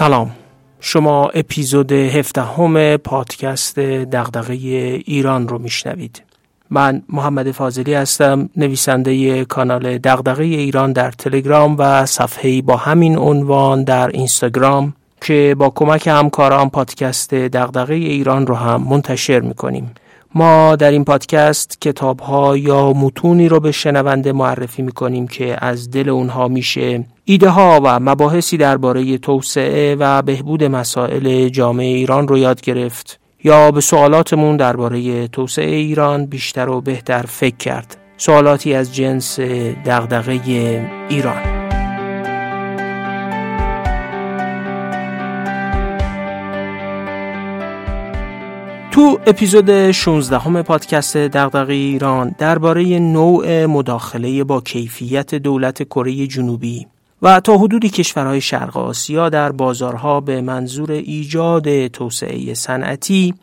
سلام. شما اپیزود 17 همه پادکست دغدغه ایران رو میشنوید. من محمد فاضلی هستم نویسنده کانال دغدغه ایران در تلگرام و صفحه با همین عنوان در اینستاگرام که با کمک همکاران پادکست دغدغه ایران رو هم منتشر می‌کنیم. ما در این پادکست کتاب ها یا متونی رو به شنونده معرفی می‌کنیم که از دل اونها میشه ایده ها و مباحثی درباره توسعه و بهبود مسائل جامعه ایران رو یاد گرفت یا به سوالاتمون درباره توسعه ایران بیشتر و بهتر فکر کرد. سوالاتی از جنس دغدغه ایران. تو اپیزود 16 همه پادکست دغدغه ایران درباره نوع مداخله با کیفیت دولت کره جنوبی و تا حدودی کشورهای شرق آسیا در بازارها به منظور ایجاد توسعه صنعتی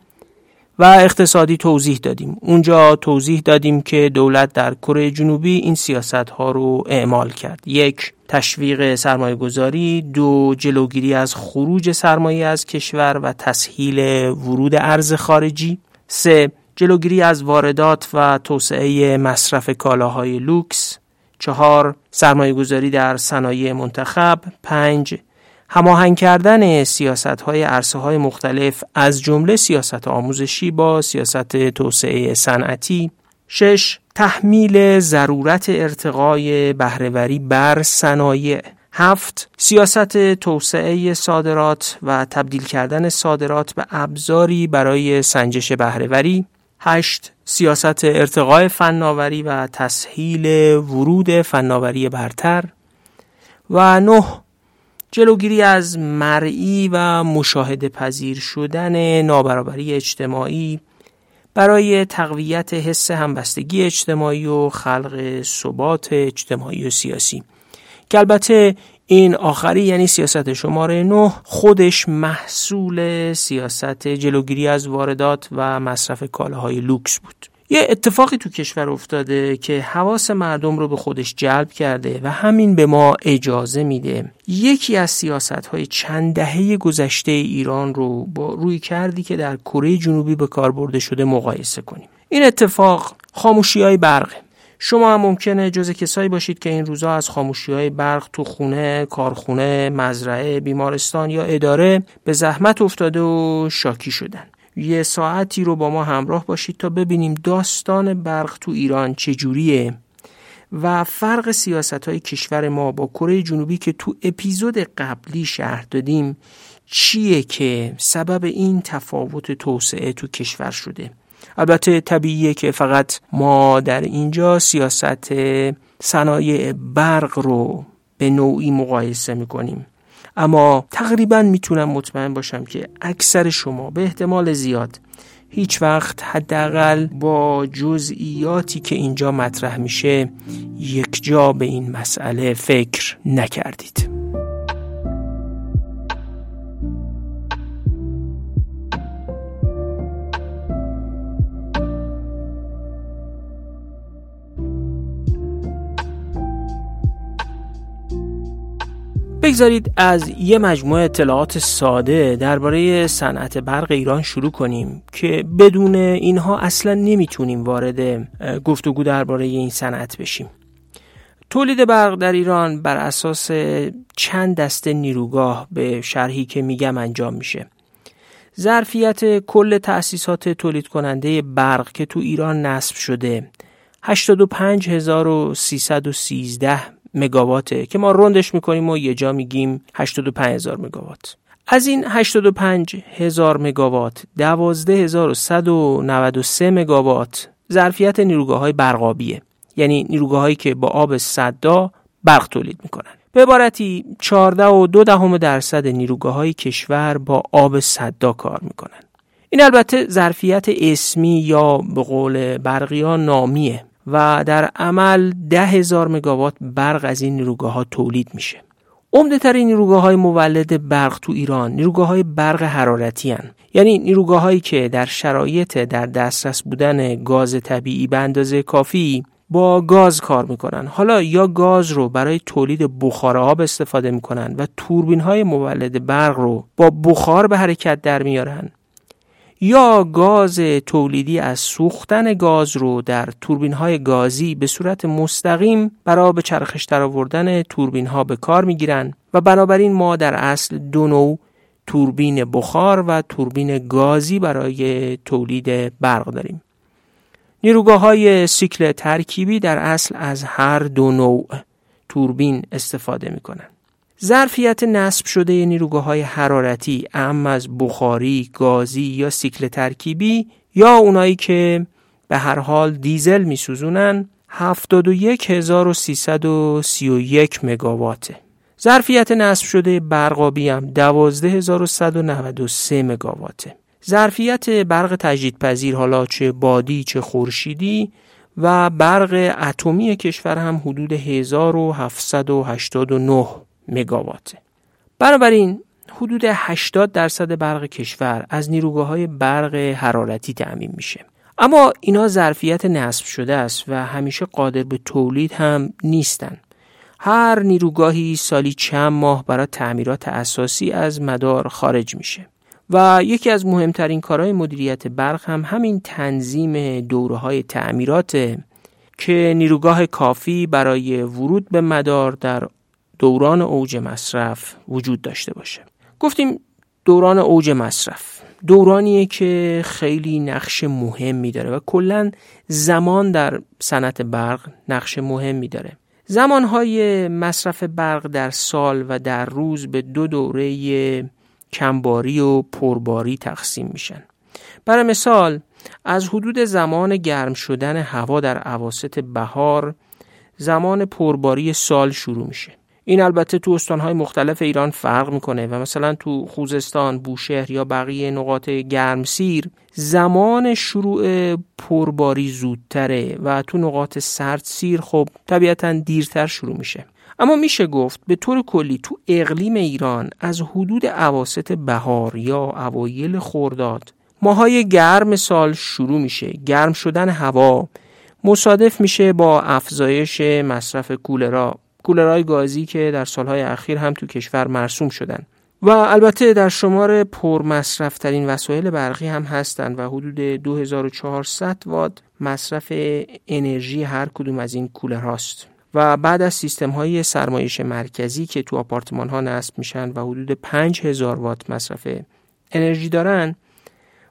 و اقتصادی توضیح دادیم. اونجا توضیح دادیم که دولت در کره جنوبی این سیاست ها رو اعمال کرد. یک تشویق سرمایه گذاری دو جلوگیری از خروج سرمایه از کشور و تسهیل ورود ارز خارجی. سه جلوگیری از واردات و توسعه مصرف کالاهای لوکس. چهار سرمایه گذاری در صنایع منتخب. پنج هماهنگ کردن سیاست های عرصه های مختلف از جمله سیاست آموزشی با سیاست توسعه صنعتی. شش تحمیل ضرورت ارتقای بهرهوری بر صنایع. هفت سیاست توسعه صادرات و تبدیل کردن صادرات به ابزاری برای سنجش بهرهوری. هشت سیاست ارتقای فناوری و تسهیل ورود فناوری برتر. و نه جلوگیری از مرئی و مشاهده پذیر شدن نابرابری اجتماعی. برای تقویت حس همبستگی اجتماعی و خلق ثبات اجتماعی و سیاسی. که البته این آخری یعنی سیاست شماره نه خودش محصول سیاست جلوگیری از واردات و مصرف کالاهای لوکس بود. یه اتفاقی تو کشور افتاده که حواس مردم رو به خودش جلب کرده و همین به ما اجازه میده. یکی از سیاست های چند دهه گذشته ایران رو با روی کردی که در کره جنوبی به کار برده شده مقایسه کنیم. این اتفاق خاموشی های برقه شما هم ممکنه جز کسایی باشید که این روزا از خاموشی های برق تو خونه، کارخونه، مزرعه، بیمارستان یا اداره به زحمت افتاده و شاکی شدن. یه ساعتی رو با ما همراه باشید تا ببینیم داستان برق تو ایران چجوریه و فرق سیاست های کشور ما با کره جنوبی که تو اپیزود قبلی شهر دادیم چیه که سبب این تفاوت توسعه تو کشور شده. البته طبیعیه که فقط ما در اینجا سیاست صنایع برق رو به نوعی مقایسه می‌کنیم. اما تقریبا می‌تونم مطمئن باشم که اکثر شما به احتمال زیاد هیچ وقت حداقل با جزئیاتی که اینجا مطرح میشه یک جا به این مسئله فکر نکردید. بگذارید از یه مجموعه اطلاعات ساده درباره صنعت برق ایران شروع کنیم که بدون اینها اصلا نمی‌تونیم وارد گفتگو درباره این صنعت بشیم. تولید برق در ایران بر اساس چند دسته نیروگاه به شرحی که میگم انجام میشه. ظرفیت کل تأسیسات تولید کننده برق که تو ایران نصب شده 85313 مگاواته که ما روندش می‌کنیم و یه جا میگیم 85 هزار مگاوات. از این 85 هزار مگاوات 12193 مگاوات ظرفیت نیروگاه های برقابیه. یعنی نیروگاه هایی که با آب صدا برق تولید می‌کنن. به عبارتی 14 و دو دهم درصد نیروگاه های کشور با آب صدا کار می‌کنن. این البته ظرفیت اسمی یا به قول برقیان نامیه. و در عمل ده هزار مگاوات برق از این نیروگاه ها تولید میشه. عمده ترین نیروگاه های مولد برق تو ایران نیروگاه های برق حرارتی هن. یعنی نیروگاه هایی که در شرایط در دسترس بودن گاز طبیعی به اندازه کافی با گاز کار می‌کنن. حالا یا گاز رو برای تولید بخار آب استفاده می‌کنن و توربین های مولد برق رو با بخار به حرکت در میارن. یا گاز تولیدی از سوختن گاز رو در توربین های گازی به صورت مستقیم برای به چرخش در آوردن توربین ها به کار می‌گیرن و بنابراین ما در اصل دو نوع توربین بخار و توربین گازی برای تولید برق داریم نیروگاه های سیکل ترکیبی در اصل از هر دو نوع توربین استفاده می کنن. ظرفیت نصب شده نیروگاه های حرارتی اهم از بخاری، گازی یا سیکل ترکیبی یا اونایی که به هر حال دیزل می سوزونن 71331 مگاواته. ظرفیت نصب شده برقابی هم 12193 مگاواته. ظرفیت برق تجدیدپذیر حالا چه بادی چه خورشیدی و برق اتمی کشور هم حدود 1789 مگاواته. بنابراین حدود 80 درصد برق کشور از نیروگاه های برق حرارتی تعمین میشه. اما اینا ظرفیت نصب شده است و همیشه قادر به تولید هم نیستن. هر نیروگاهی سالی چند ماه برای تعمیرات اساسی از مدار خارج میشه. و یکی از مهمترین کارهای مدیریت برق هم همین تنظیم دوره های تعمیرات که نیروگاه کافی برای ورود به مدار در دوران اوج مصرف وجود داشته باشه. گفتیم دوران اوج مصرف دورانیه که خیلی نقش مهمی داره و کلا زمان در صنعت برق نقش مهمی داره. زمانهای مصرف برق در سال و در روز به دو دوره کمباری و پرباری تقسیم میشن. برای مثال از حدود زمان گرم شدن هوا در عواست بهار زمان پرباری سال شروع میشه. این البته تو استانهای مختلف ایران فرق می‌کنه و مثلا تو خوزستان، بوشهر یا بقیه نقاط گرمسیر زمان شروع پرباری زودتره و تو نقاط سرد سیر خب طبیعتا دیرتر شروع میشه. اما میشه گفت به طور کلی تو اقلیم ایران از حدود عواست بهار یا اوایل خورداد ماهای گرم سال شروع میشه. گرم شدن هوا مصادف میشه با افزایش مصرف کولرا. کولرهای گازی که در سالهای اخیر هم تو کشور مرسوم شدن. و البته در شمار پرمصرف ترین وسایل برقی هم هستند و حدود 2400 وات مصرف انرژی هر کدوم از این کولر هاست. و بعد از سیستم های سرمایش مرکزی که تو آپارتمان ها نصب میشن و حدود 5000 وات مصرف انرژی دارن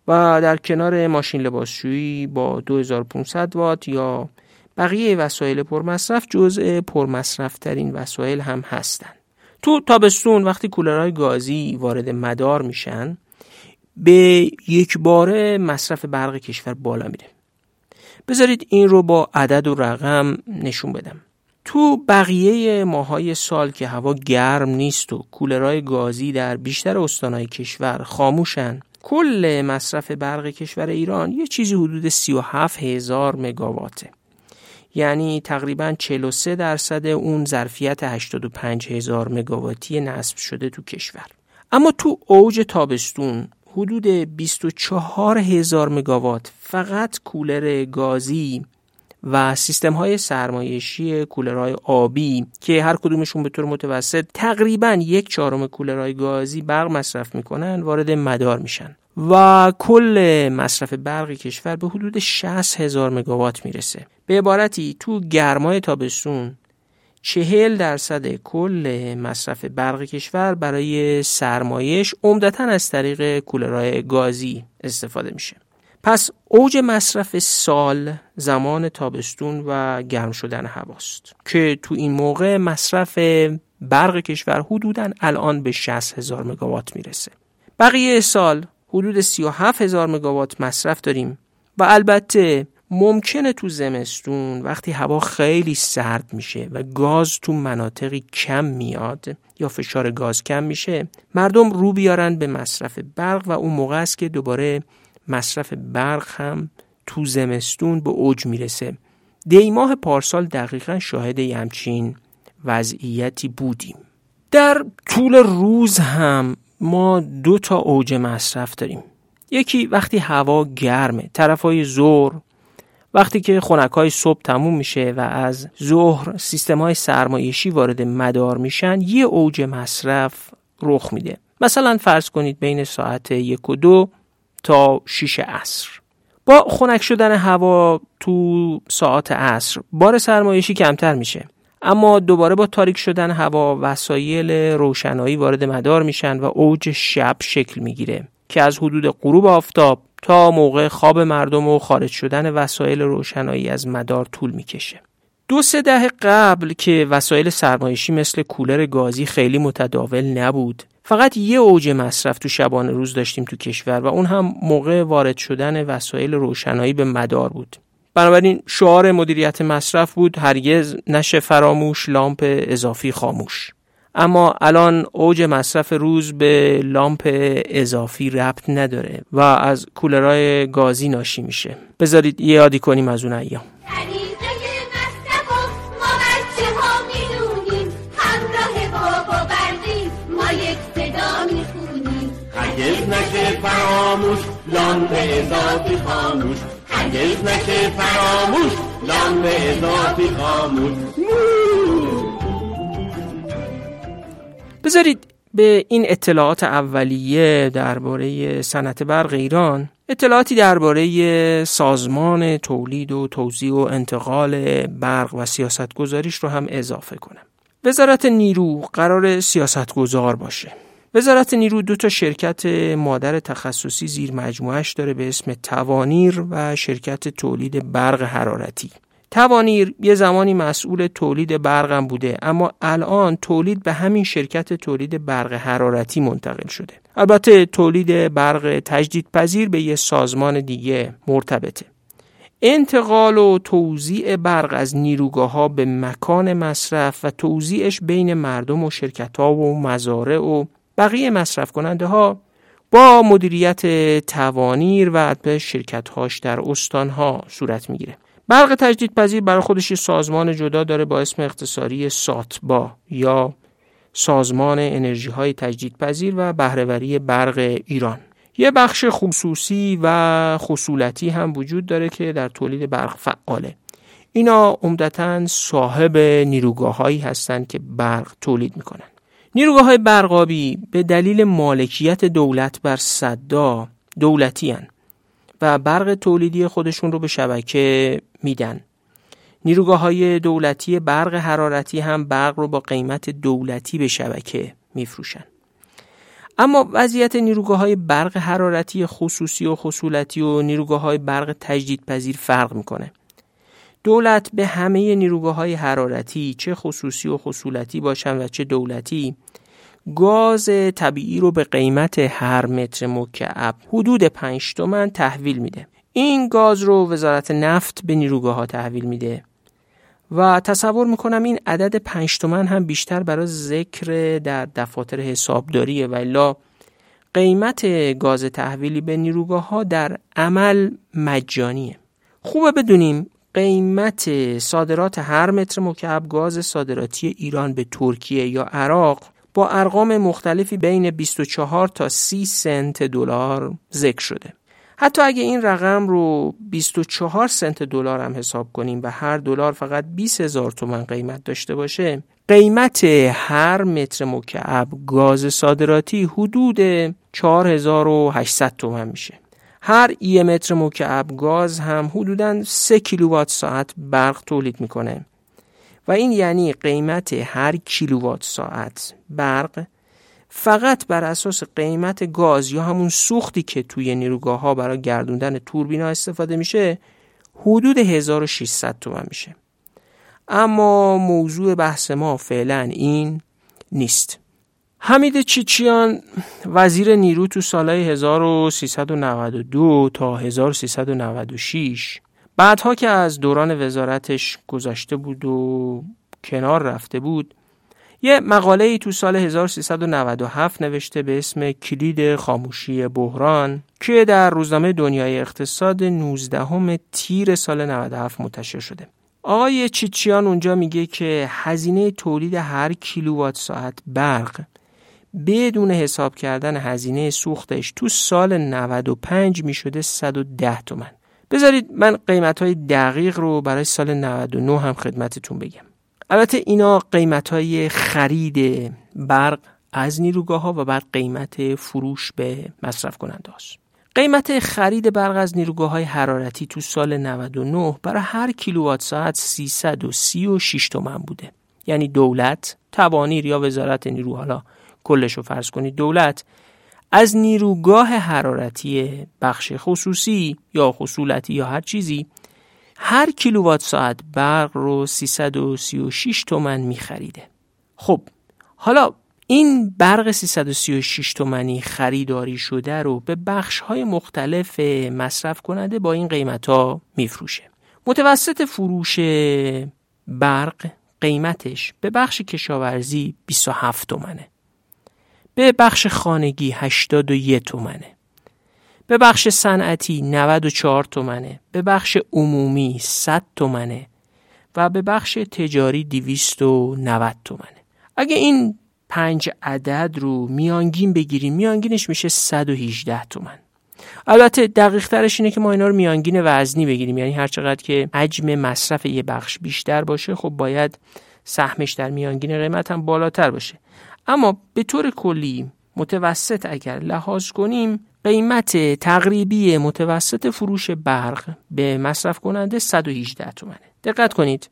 و در کنار ماشین لباسشویی با 2500 وات یا بقیه وسایل پرمصرف جزء پرمصرف ترین وسایل هم هستند. تو تابستون وقتی کولرهای گازی وارد مدار میشن به یک باره مصرف برق کشور بالا میره. بذارید این رو با عدد و رقم نشون بدم. تو بقیه ماهای سال که هوا گرم نیست و کولرهای گازی در بیشتر استانهای کشور خاموشن کل مصرف برق کشور ایران یه چیزی حدود 37 هزار مگاواته یعنی تقریبا 43 درصد اون ظرفیت 85 هزار مگاواتی نصب شده تو کشور. اما تو اوج تابستون حدود 24 هزار مگاوات فقط کولر گازی و سیستم های سرمایشی کولرهای آبی که هر کدومشون به طور متوسط تقریبا یک چهارم کولرهای گازی برق مصرف می‌کنن وارد مدار میشن. و کل مصرف برق کشور به حدود 60 هزار مگاوات می‌رسه. به عبارتی تو گرمای تابستون چهل درصد کل مصرف برق کشور برای سرمایش عمدتا از طریق کولرهای گازی استفاده میشه. پس اوج مصرف سال زمان تابستون و گرم شدن هواست که تو این موقع مصرف برق کشور حدودا الان به 60 هزار مگاوات می‌رسه. بقیه سال حدود 37 هزار مگاوات مصرف داریم. و البته ممکنه تو زمستون وقتی هوا خیلی سرد میشه و گاز تو مناطقی کم میاد یا فشار گاز کم میشه مردم رو بیارن به مصرف برق و اون موقع است که دوباره مصرف برق هم تو زمستون به اوج می‌رسه. دیماه پارسال دقیقا شاهد همچین وضعیتی بودیم. در طول روز هم ما دو تا اوج مصرف داریم. یکی وقتی هوا گرمه طرف های زور وقتی که خونک های صبح تموم میشه و از ظهر سیستم های سرمایشی وارد مدار میشن یه اوج مصرف رخ میده. مثلا فرض کنید بین ساعت یک و دو تا 6 عصر. با خنک شدن هوا تو ساعت عصر بار سرمایشی کمتر میشه. اما دوباره با تاریک شدن هوا وسایل روشنایی وارد مدار میشن و اوج شب شکل می‌گیره که از حدود غروب آفتاب تا موقع خواب مردم و خارج شدن وسایل روشنایی از مدار طول می‌کشه. دو سه دهه قبل که وسایل سرمایشی مثل کولر گازی خیلی متداول نبود فقط یه اوج مصرف تو شبانه روز داشتیم تو کشور و اون هم موقع وارد شدن وسایل روشنایی به مدار بود. بنابراین شعار مدیریت مصرف بود هرگز نشه فراموش لامپ اضافی خاموش. اما الان اوج مصرف روز به لامپ اضافی ربط نداره و از کولرهای گازی ناشی میشه. بذارید یه یادی کنیم از اون ایام. نشه فراموش لامپ اضافی خاموش. هرگز نشه فراموش. لامپ اضافی خاموش. بذارید به این اطلاعات اولیه درباره صنعت برق ایران اطلاعاتی درباره سازمان تولید و توزیع و انتقال برق و سیاست گذاریش رو هم اضافه کنم. وزارت نیرو قرار سیاست گذار باشه. وزارت نیرو دو تا شرکت مادر تخصصی زیر مجموعش داره به اسم توانیر و شرکت تولید برق حرارتی. توانیر یه زمانی مسئول تولید برقم بوده اما الان تولید به همین شرکت تولید برق حرارتی منتقل شده. البته تولید برق تجدیدپذیر به یه سازمان دیگه مرتبطه. انتقال و توزیع برق از نیروگاه ها به مکان مصرف و توزیعش بین مردم و شرکت ها و مزارع و بقیه مصرف کننده ها با مدیریت توانیر و به شرکت هاش در استان ها صورت می‌گیره. برق تجدیدپذیر برای خودش سازمان جدا داره با اسم اختصاری ساتبا یا سازمان انرژی های تجدیدپذیر و بهرهوری برق ایران. یه بخش خصوصی و خصولتی هم وجود داره که در تولید برق فعاله. اینا عمدتا صاحب نیروگاه هایی هستند که برق تولید می‌کنن. نیروگاه برقابی به دلیل مالکیت دولت بر صدا دولتی و برق تولیدی خودشون رو به شبکه میدن. نیروگاه های دولتی برق حرارتی هم برق رو با قیمت دولتی به شبکه میفروشن. اما وضعیت نیروگاه های برق حرارتی خصوصی و خصولتی و نیروگاه های برق تجدیدپذیر فرق می‌کنه. دولت به همه نیروگاه های حرارتی چه خصوصی و خصولتی باشن و چه دولتی گاز طبیعی رو به قیمت هر متر مکعب حدود 5 تومن تحویل میده. این گاز رو وزارت نفت به نیروگاه ها تحویل میده. و تصور می‌کنم این عدد 5 تومن هم بیشتر برای ذکر در دفاتر حسابداریه. الا قیمت گاز تحویلی به نیروگاه ها در عمل مجانیه. خوبه بدونیم قیمت صادرات هر متر مکعب گاز صادراتی ایران به ترکیه یا عراق با ارقام مختلفی بین 24 تا 30 سنت دلار ذکر شده. حتی اگه این رقم رو 24 سنت دلار هم حساب کنیم و هر دلار فقط 20 هزار تومن قیمت داشته باشه قیمت هر متر مکعب گاز صادراتی حدود 4800 تومن میشه هر ای متر مکعب گاز هم حدوداً 3 کیلووات ساعت برق تولید می‌کنه و این یعنی قیمت هر کیلووات ساعت. برق فقط بر اساس قیمت گاز یا همون سوختی که توی نیروگاه ها برای گردوندن توربینا استفاده میشه حدود 1600 تومن میشه. اما موضوع بحث ما فعلا این نیست. حمید چیچیان وزیر نیرو تو سالهای 1392 تا 1396 بعدها که از دوران وزارتش گذشته بود و کنار رفته بود یه مقاله ای تو سال 1397 نوشته به اسم کلید خاموشی بحران که در روزنامه دنیای اقتصاد 19 تیر سال 97 منتشر شده. آقای چیچیان اونجا میگه که هزینه تولید هر کیلووات ساعت برق بدون حساب کردن هزینه سوختش تو سال 95 می‌شده 110 تومن بذارید من قیمت های دقیق رو برای سال 99 هم خدمتتون بگم البته اینا قیمت های خرید برق از نیروگاه ها و بعد قیمت فروش به مصرف کننده هاست. قیمت خرید برق از نیروگاه های حرارتی تو سال 99 برای هر کیلووات ساعت 336 تومن بوده یعنی دولت توانیر یا وزارت نیرو حالا کلش رو فرض کنید دولت از نیروگاه حرارتی بخش خصوصی یا خصولتی یا هر چیزی هر کیلووات ساعت برق رو 336 تومن میخریده. خب حالا این برق 336 تومنی خریداری شده رو به بخش های مختلف مصرف کننده با این قیمت ها میفروشه. متوسط فروش برق قیمتش به بخش کشاورزی 27 تومنه. به بخش خانگی 81 تومنه. به بخش صنعتی 94 تومنه. به بخش عمومی 100 تومنه. و به بخش تجاری 290 تومنه. اگه این پنج عدد رو میانگین بگیریم میانگینش میشه 118 تومن. البته دقیق ترش اینه که ما اینا رو میانگین وزنی بگیریم. یعنی هر چقدر که حجم مصرف یه بخش بیشتر باشه خب باید سهمش در میانگین قیمت هم بالاتر باشه. اما به طور کلی متوسط اگر لحاظ کنیم قیمت تقریبی متوسط فروش برق به مصرف کننده 118 تومنه. دقت کنید.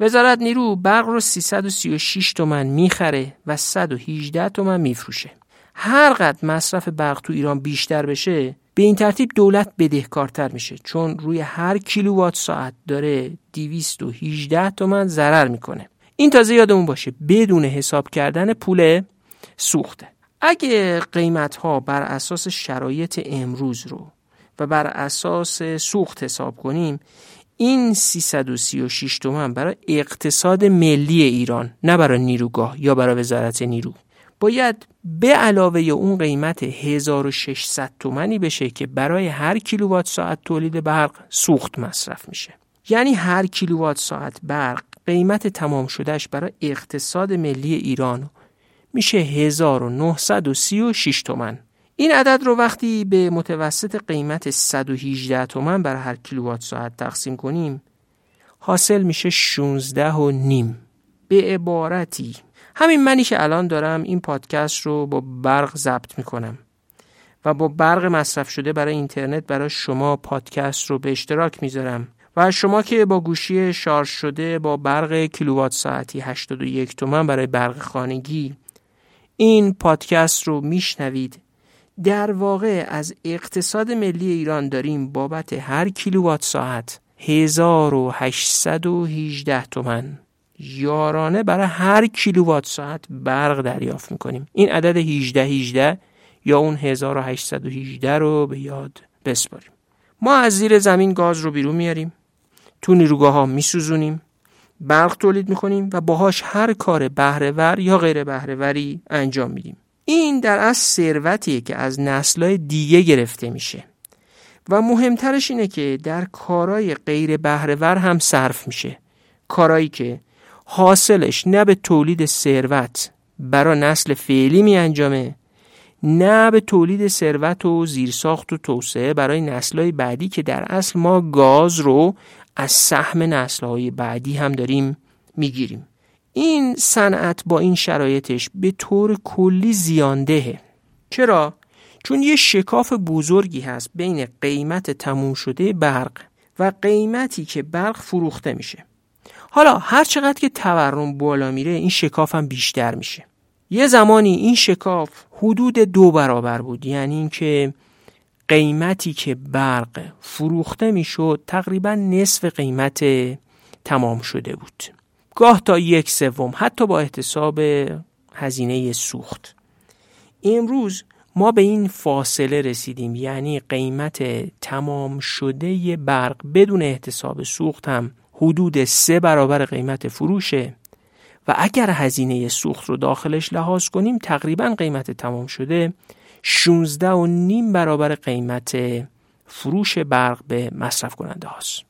وزارت نیرو برق رو 336 تومن می‌خره و 118 تومن میفروشه. هر قد مصرف برق تو ایران بیشتر بشه به این ترتیب دولت بدهکارتر میشه چون روی هر کیلووات ساعت داره 218 تومن ضرر می‌کنه. این تازه یادمون باشه بدون حساب کردن پول سوخته. اگه قیمت ها بر اساس شرایط امروز رو و بر اساس سوخت حساب کنیم این 336 تومن برای اقتصاد ملی ایران نه برای نیروگاه یا برای وزارت نیرو. باید به علاوه اون قیمت 1600 تومنی بشه که برای هر کیلووات ساعت تولید برق سوخت مصرف میشه. یعنی هر کیلووات ساعت برق قیمت تمام شدهش برای اقتصاد ملی ایران میشه 1936 تومن. این عدد رو وقتی به متوسط قیمت 118 تومن بر هر کیلووات ساعت تقسیم کنیم حاصل میشه 16 و نیم. به عبارتی. همین منی که الان دارم این پادکست رو با برق ضبط می‌کنم و با برق مصرف شده برای اینترنت برای شما پادکست رو به اشتراک می‌ذارم. و شما که با گوشی شارژ شده با برق کیلووات ساعتی 81 تومن برای برق خانگی این پادکست رو میشنوید. در واقع از اقتصاد ملی ایران داریم بابت هر کیلووات ساعت 1818 تومن یارانه برای هر کیلووات ساعت برق دریافت می‌کنیم. این عدد 18 18 یا اون 1818 رو به یاد بسپاریم. ما از زیر زمین گاز رو بیرون میاریم. تو نیروگاه ها میسوزونیم برق تولید می‌کنیم و باهاش هر کار بهرهور یا غیر بهرهوری انجام میدیم. این در از ثروتیه که از نسلهای دیگه گرفته میشه. و مهمترش اینه که در کارهای غیر بهرهور هم صرف میشه. کارایی که حاصلش نه به تولید ثروت برای نسل فعلی می انجامه نه به تولید ثروت و زیرساخت و توسعه برای نسلهای بعدی که در اصل ما گاز رو از سهم نسلهای بعدی هم داریم می‌گیریم. این صنعت با این شرایطش به طور کلی زیاندهه چرا؟ چون یه شکاف بزرگی هست بین قیمت تموم شده برق و قیمتی که برق فروخته میشه. حالا هر چقدر که تورم بالا میره این شکاف هم بیشتر میشه. یه زمانی این شکاف حدود دو برابر بود. یعنی اینکه قیمتی که برق فروخته می‌شد تقریبا نصف قیمت تمام شده بود. گاه تا یک سوم حتی با احتساب هزینه سوخت. امروز ما به این فاصله رسیدیم یعنی قیمت تمام شده برق بدون احتساب سوخت هم حدود سه برابر قیمت فروشه و اگر هزینه سوخت رو داخلش لحاظ کنیم تقریبا قیمت تمام شده 16 و نیم برابر قیمت فروش برق به مصرف کننده هاست.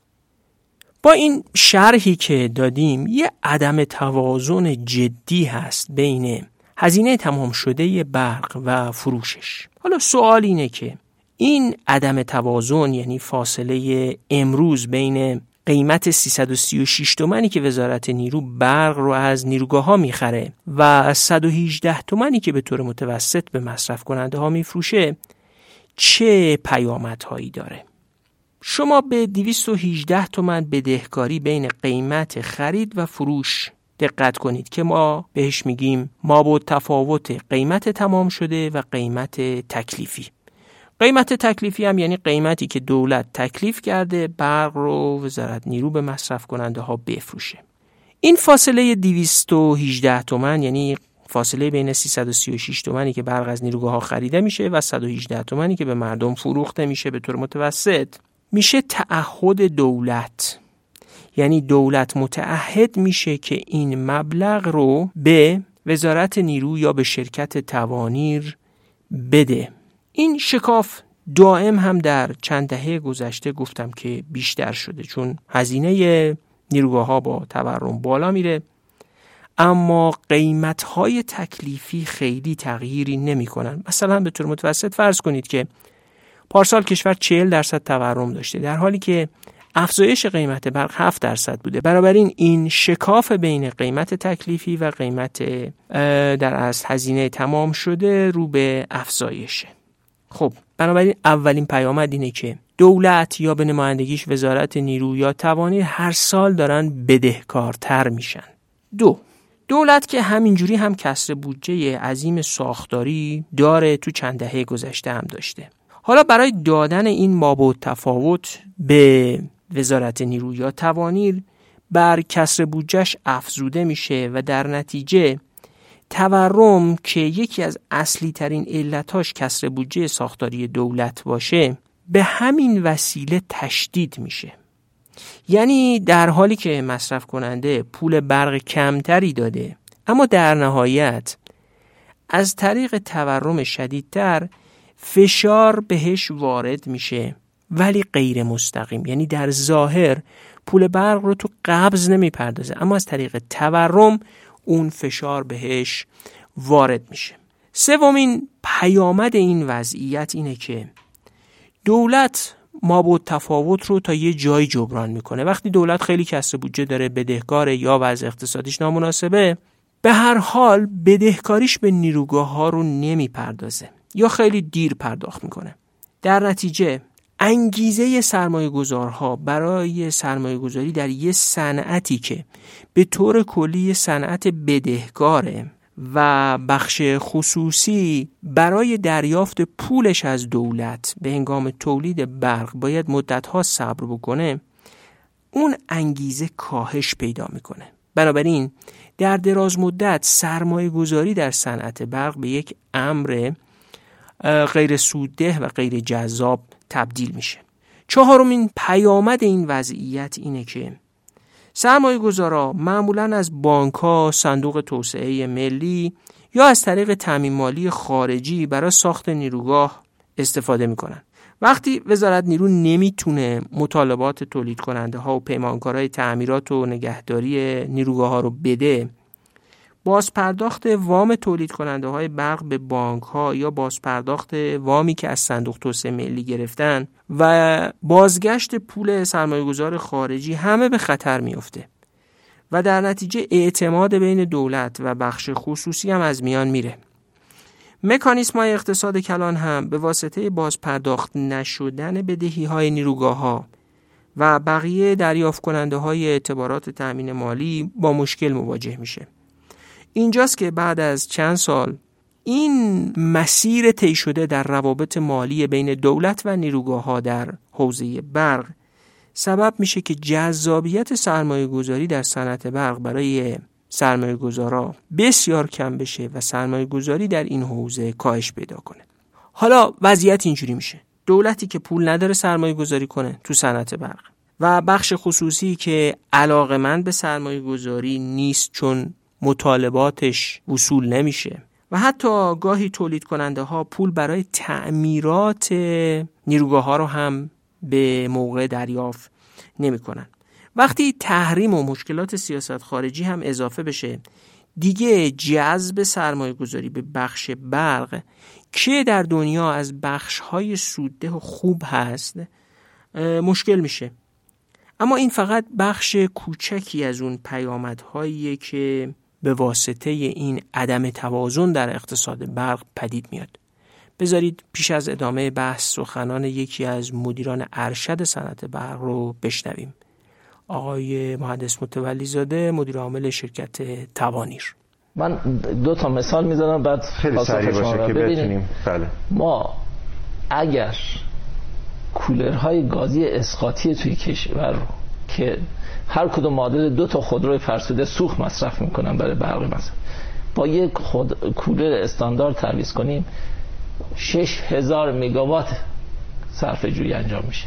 با این شرحی که دادیم یه عدم توازن جدی هست بین هزینه تمام شده برق و فروشش. حالا سوال اینه که این عدم توازن یعنی فاصله امروز بین قیمت 336 تومنی که وزارت نیرو برق رو از نیروگاه ها می‌خره و 118 تومنی که به طور متوسط به مصرف کننده ها میفروشه چه پیامدهایی داره؟ شما به 218 تومن بدهکاری بین قیمت خرید و فروش دقت کنید که ما بهش میگیم ما با تفاوت قیمت تمام شده و قیمت تکلیفی. قیمت تکلیفی هم یعنی قیمتی که دولت تکلیف کرده برق رو وزارت نیرو به مصرف کننده ها بفروشه. این فاصله 218 تومن یعنی فاصله بین 336 تومنی که برق از نیروگاه ها خریده میشه و 118 تومنی که به مردم فروخته میشه به طور متوسط میشه تعهد دولت. یعنی دولت متعهد میشه که این مبلغ رو به وزارت نیرو یا به شرکت توانیر بده. این شکاف دائم هم در چند دهه گذشته گفتم که بیشتر شده چون هزینه نیروگاه ها با تورم بالا میره اما قیمت های تکلیفی خیلی تغییری نمی کنن. مثلا به طور متوسط فرض کنید که پارسال کشور 40 درصد تورم داشته در حالی که افزایش قیمت برق 7 درصد بوده بنابراین این شکاف بین قیمت تکلیفی و قیمت در از هزینه تمام شده رو به افزایشه خب بنابراین اولین پیامد اینه که دولت یا به نمایندگیش وزارت نیرو یا توانیر هر سال دارن بدهکارتر میشن. دو دولت که همینجوری هم کسر بودجه عظیم ساختاری داره تو چند دهه گذشته هم داشته. حالا برای دادن این مابود تفاوت به وزارت نیرو یا توانیر بر کسر بودجهش افزوده میشه و در نتیجه تورم که یکی از اصلی ترین علتاش کسر بودجه ساختاری دولت باشه به همین وسیله تشدید میشه. یعنی در حالی که مصرف کننده پول برق کمتری داده اما در نهایت از طریق تورم شدیدتر فشار بهش وارد میشه ولی غیر مستقیم. یعنی در ظاهر پول برق رو تو قبض نمی‌پردازه اما از طریق تورم اون فشار بهش وارد میشه. سومین پیامد این وضعیت اینه که دولت ما تفاوت رو تا یه جای جبران می‌کنه. وقتی دولت خیلی کسر بودجه داره بدهکار یا وضع اقتصادیش نامناسبه به هر حال بدهکاریش به نیروگاه ها رو نمی‌پردازه یا خیلی دیر پرداخت می‌کنه. در نتیجه انگیزه سرمایه گذارها برای سرمایه گذاری در یه صنعتی که به طور کلی صنعت بدهکاره و بخش خصوصی برای دریافت پولش از دولت به هنگام تولید برق باید مدتها صبر بکنه اون انگیزه کاهش پیدا می‌کنه. بنابراین در دراز مدت سرمایه گذاری در صنعت برق به یک امر غیر سودده و غیر جذاب تبدیل میشه. چهارمین پیامد این وضعیت اینه که سرمایه گذارا معمولا از بانک ها، صندوق توسعه ملی یا از طریق تامین مالی خارجی برای ساخت نیروگاه استفاده می‌کنن. وقتی وزارت نیرو نمی‌تونه مطالبات تولید کننده ها و پیمانکارهای تعمیرات و نگهداری نیروگاه ها رو بده بازپرداخت وام تولید کننده های برق به بانک ها یا بازپرداخت وامی که از صندوق توسعه ملی گرفتن و بازگشت پول سرمایهگذار خارجی همه به خطر میافته و در نتیجه اعتماد بین دولت و بخش خصوصی هم از میان میره. مکانیسم های اقتصاد کلان هم به واسطه بازپرداخت نشدن بدهی های نیروگاه ها و بقیه دریافت کننده های اعتبارات تأمین مالی با مشکل مواجه میشه. اینجاست که بعد از چند سال این مسیر طی شده در روابط مالی بین دولت و نیروگاه ها در حوزه برق. سبب میشه که جذابیت سرمایه گذاری در صنعت برق برای سرمایه گذارا بسیار کم بشه و سرمایه گذاری در این حوزه کاهش پیدا کنه. حالا وضعیت اینجوری میشه. دولتی که پول نداره سرمایه گذاری کنه تو صنعت برق. و بخش خصوصی که علاقمند به سرمایه گذاری نیست چون مطالباتش وصول نمیشه. و حتی گاهی تولید کننده ها پول برای تعمیرات نیروگاه ها رو هم به موقع دریافت نمی‌کنن. وقتی تحریم و مشکلات سیاست خارجی هم اضافه بشه دیگه جذب سرمایه گذاری به بخش برق که در دنیا از بخش های سودده و خوب هست مشکل میشه. اما این فقط بخش کوچکی از اون پیامدهایی که به واسطه این عدم توازن در اقتصاد برق پدید میاد. بذارید پیش از ادامه بحث سخنان یکی از مدیران ارشد صنعت برق رو بشنویم. آقای مهندس متولی زاده مدیر عامل شرکت توانیر. من دو تا مثال می‌زنم بعد خیلی سریع باشه که بتونیم. بله. ما اگر کولرهای گازی اسقاطی توی کشور رو که هر کدوم معادل دو تا خودروی فرسوده سوخت مصرف می‌کنن برای برق مثلا با یک خود... کولر استاندارد تعویض کنیم 6000 مگاوات صرف جویی انجام میشه.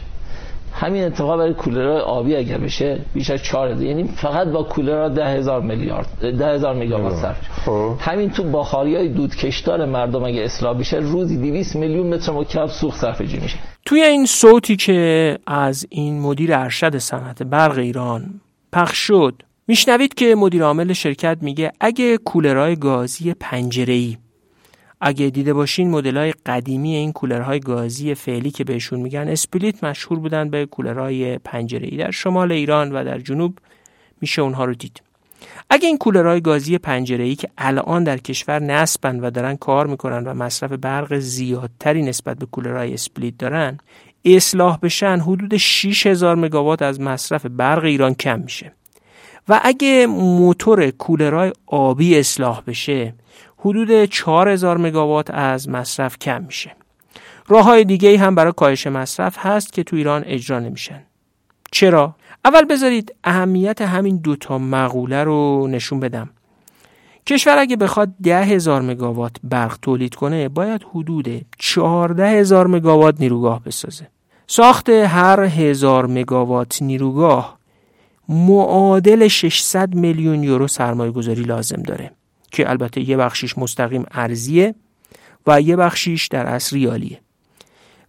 همین اتفاق برای کولرهای آبی اگر بشه بیش از 4 یعنی فقط با کولرها 10000 میلیارد 10000 مگاوات صرف خب. همین تو بخاری های دودکشدار مردم اگه اصلاح بشه روزی 200 میلیون متر مکعب سوخت صرف میشه. توی این صوتی که از این مدیر ارشد صنعت برق ایران پخش شد میشنوید که مدیر عامل شرکت میگه اگه کولرهای گازی پنجره‌ای اگه دیده باشین مدل های قدیمی این کولرهای گازی فعلی که بهشون میگن اسپلیت مشهور بودن به کولرهای پنجره در شمال ایران و در جنوب میشه اونها رو دید. اگه این کولرهای گازی پنجره که الان در کشور نصبن و دارن کار می‌کنن و مصرف برق زیادتری نسبت به کولرهای اسپلیت دارن اصلاح بشن حدود 6000 مگاوات از مصرف برق ایران کم میشه. و اگه موتور کولرهای آبی اصلاح بشه حدود 4000 مگاوات از مصرف کم میشه. راه های دیگه هم برای کاهش مصرف هست که تو ایران اجرا نمیشن. چرا؟ اول بذارید اهمیت همین دوتا مقوله رو نشون بدم. کشور اگه بخواد ده هزار مگاوات برق تولید کنه باید حدود 14 هزار مگاوات نیروگاه بسازه. ساخت هر هزار مگاوات نیروگاه معادل 600 میلیون یورو سرمایه گذاری لازم داره. که البته یه بخشیش مستقیم ارزیه و یه بخشیش در اصل ریالیه.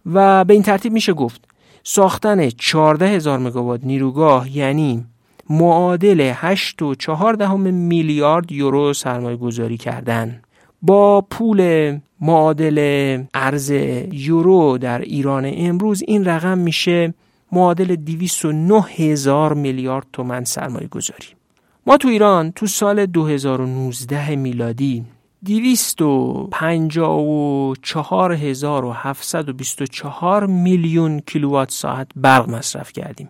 و به این ترتیب میشه گفت ساختن 14 هزار مگاوات نیروگاه یعنی معادل 8 و 4 میلیارد یورو سرمایه گذاری کردن. با پول معادل ارز یورو در ایران امروز این رقم میشه معادل 209 هزار میلیارد تومن سرمایه گذاری ما تو ایران تو سال 2019 میلادی 254724 میلیون کیلووات ساعت برق مصرف کردیم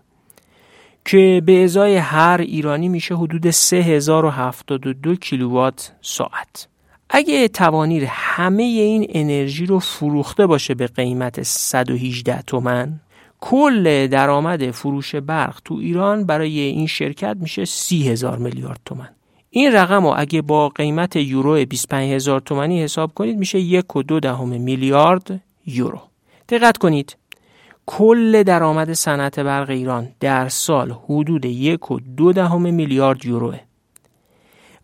که به ازای هر ایرانی میشه حدود 3072 کیلووات ساعت. اگه توانیر همه این انرژی رو فروخته باشه به قیمت 118 تومن کل درآمد فروش برق تو ایران برای این شرکت میشه سی هزار میلیارد تومن این رقم رو اگه با قیمت یورو 25 هزار تومنی حساب کنید میشه یک و دو دهم میلیارد یورو. دقت کنید. کل درآمد صنعت برق ایران در سال حدود یک و دو دهم میلیارد یوروه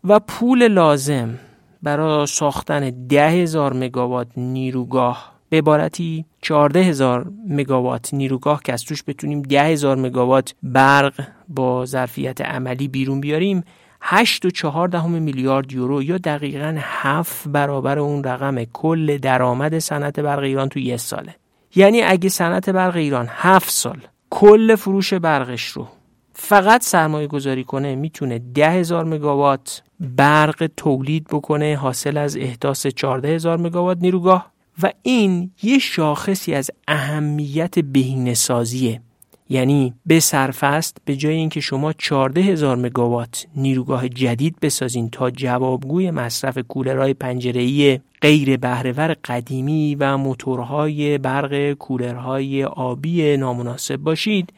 و پول لازم برای ساختن ده هزار مگاوات نیروگاه به عبارتی 14 هزار مگاوات نیروگاه که از توش بتونیم 10 هزار مگاوات برق با ظرفیت عملی بیرون بیاریم 8 و 4 دهم میلیارد یورو یا دقیقا 7 برابر اون رقم کل درآمد صنعت برق ایران تو یه ساله. یعنی اگه صنعت برق ایران 7 سال کل فروش برقش رو فقط سرمایه گذاری کنه می‌تونه ده هزار مگاوات برق تولید بکنه حاصل از احداث 14 هزار مگاوات نیروگاه. و این یه شاخصی از اهمیت بهینه‌سازیه. یعنی به صرف است به جای اینکه شما 14 هزار مگاوات نیروگاه جدید بسازین تا جوابگوی مصرف کولرهای پنجره‌ای غیر بهرهور قدیمی و موتورهای برق کولرهای آبی نامناسب باشید